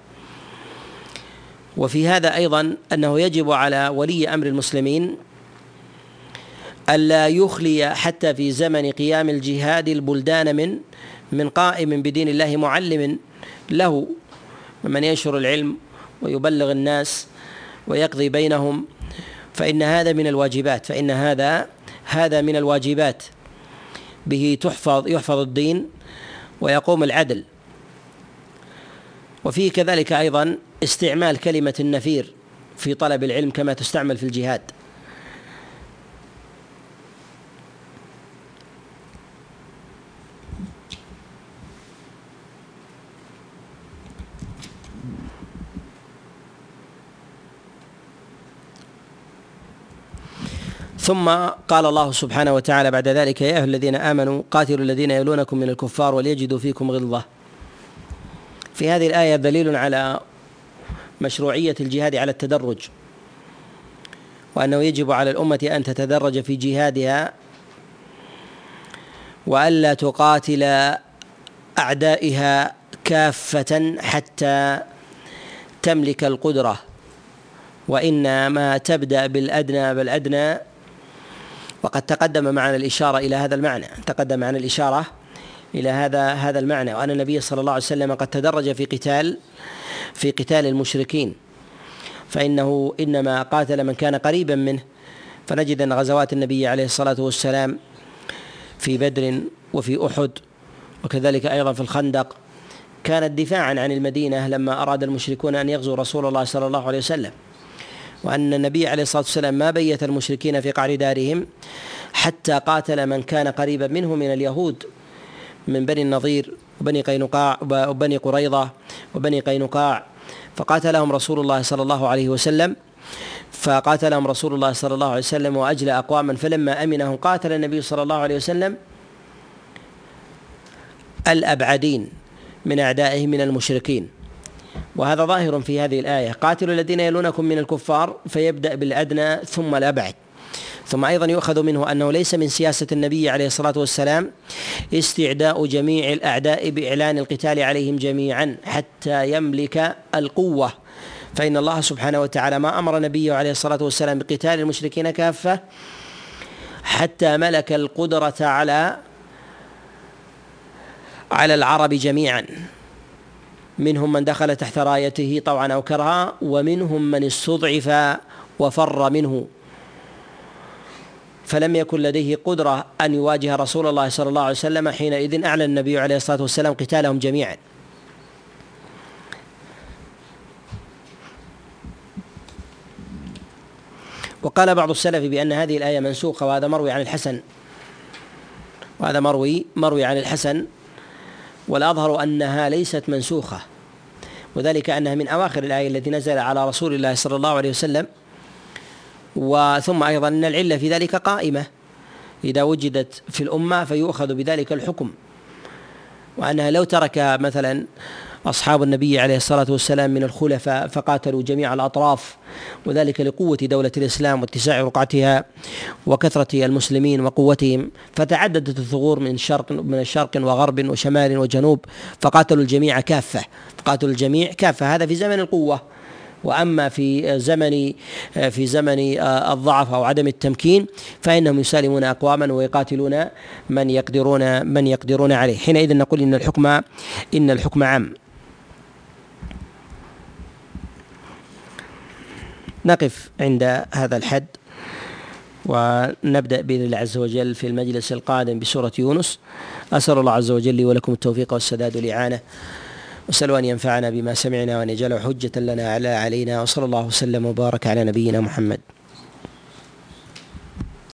وفي هذا أيضا أنه يجب على ولي أمر المسلمين ألا يخلي حتى في زمن قيام الجهاد البلدان من من قائم بدين الله معلم له من ينشر العلم ويبلغ الناس ويقضي بينهم. فإن هذا من الواجبات فإن هذا هذا من الواجبات. به تحفظ يحفظ الدين ويقوم العدل. وفيه كذلك أيضا استعمال كلمة النفير في طلب العلم كما تستعمل في الجهاد. ثم قال الله سبحانه وتعالى بعد ذلك يا أيها الذين آمنوا قاتلوا الذين يلونكم من الكفار وليجدوا فيكم غلظة. في هذه الآية دليل على مشروعية الجهاد على التدرج وأنه يجب على الأمة أن تتدرج في جهادها وألا تقاتل أعدائها كافة حتى تملك القدرة. وإنما تبدأ بالأدنى بالأدنى وقد تقدم معنا الإشارة إلى هذا المعنى. تقدم معنا الإشارة إلى هذا هذا المعنى. وأن النبي صلى الله عليه وسلم قد تدرج في قتال في قتال المشركين. فإنه إنما قاتل من كان قريبا منه. فنجد أن غزوات النبي عليه الصلاة والسلام في بدر وفي أحد وكذلك أيضا في الخندق كانت دفاعا عن المدينة لما أراد المشركون أن يغزوا رسول الله صلى الله عليه وسلم. وأن النبي عليه الصلاة والسلام ما بيت المشركين في قعر دارهم حتى قاتل من كان قريبا منه من اليهود من بني النضير وبني قينقاع وبني قريضة وبني قينقاع. فقاتلهم رسول الله صلى الله عليه وسلم فقاتلهم رسول الله صلى الله عليه وسلم وأجلى أقواما. فلما أمنهم قاتل النبي صلى الله عليه وسلم الأبعدين من أعدائه من المشركين. وهذا ظاهر في هذه الآية. قاتلوا الذين يلونكم من الكفار فيبدأ بالأدنى ثم الأبعد. ثم أيضا يؤخذ منه أنه ليس من سياسة النبي عليه الصلاة والسلام استعداء جميع الأعداء بإعلان القتال عليهم جميعا حتى يملك القوة. فإن الله سبحانه وتعالى ما أمر نبيه عليه الصلاة والسلام بقتال المشركين كافة حتى ملك القدرة على على العرب جميعا. منهم من دخل تحت رايته طوعا أو كرها ومنهم من استضعف وفر منه. فلم يكن لديه قدرة أن يواجه رسول الله صلى الله عليه وسلم حينئذ أعلن النبي عليه الصلاة والسلام قتالهم جميعا. وقال بعض السلف بأن هذه الآية منسوخة وهذا مروي عن الحسن. وهذا مروي مروي عن الحسن. والأظهر أنها ليست منسوخة وذلك أنها من أواخر الآية التي نزل على رسول الله صلى الله عليه وسلم. وثم أيضا أن العلة في ذلك قائمة إذا وجدت في الأمة فيؤخذ بذلك الحكم. وأنها لو ترك مثلا أصحاب النبي عليه الصلاة والسلام من الخلفاء فقاتلوا جميع الأطراف وذلك لقوة دولة الإسلام واتساع رقعتها وكثرة المسلمين وقوتهم. فتعددت الثغور من شرق من الشرق وغرب وشمال وجنوب فقاتلوا الجميع كافة فقاتلوا الجميع كافة. هذا في زمن القوة. وأما في زمن في زمن الضعف أو عدم التمكين فإنهم يسالمون أقواما ويقاتلون من يقدرون من يقدرون عليه. حينئذ نقول إن الحكم إن الحكم عام. نقف عند هذا الحد ونبدأ بإذن الله عز وجل في المجلس القادم بسورة يونس. أسأل الله عز وجل لي ولكم التوفيق والسداد والإعانة. وأسأل أن ينفعنا بما سمعنا وأن يجعله حجة لنا على علينا. وصلى الله وسلم وبارك على نبينا محمد.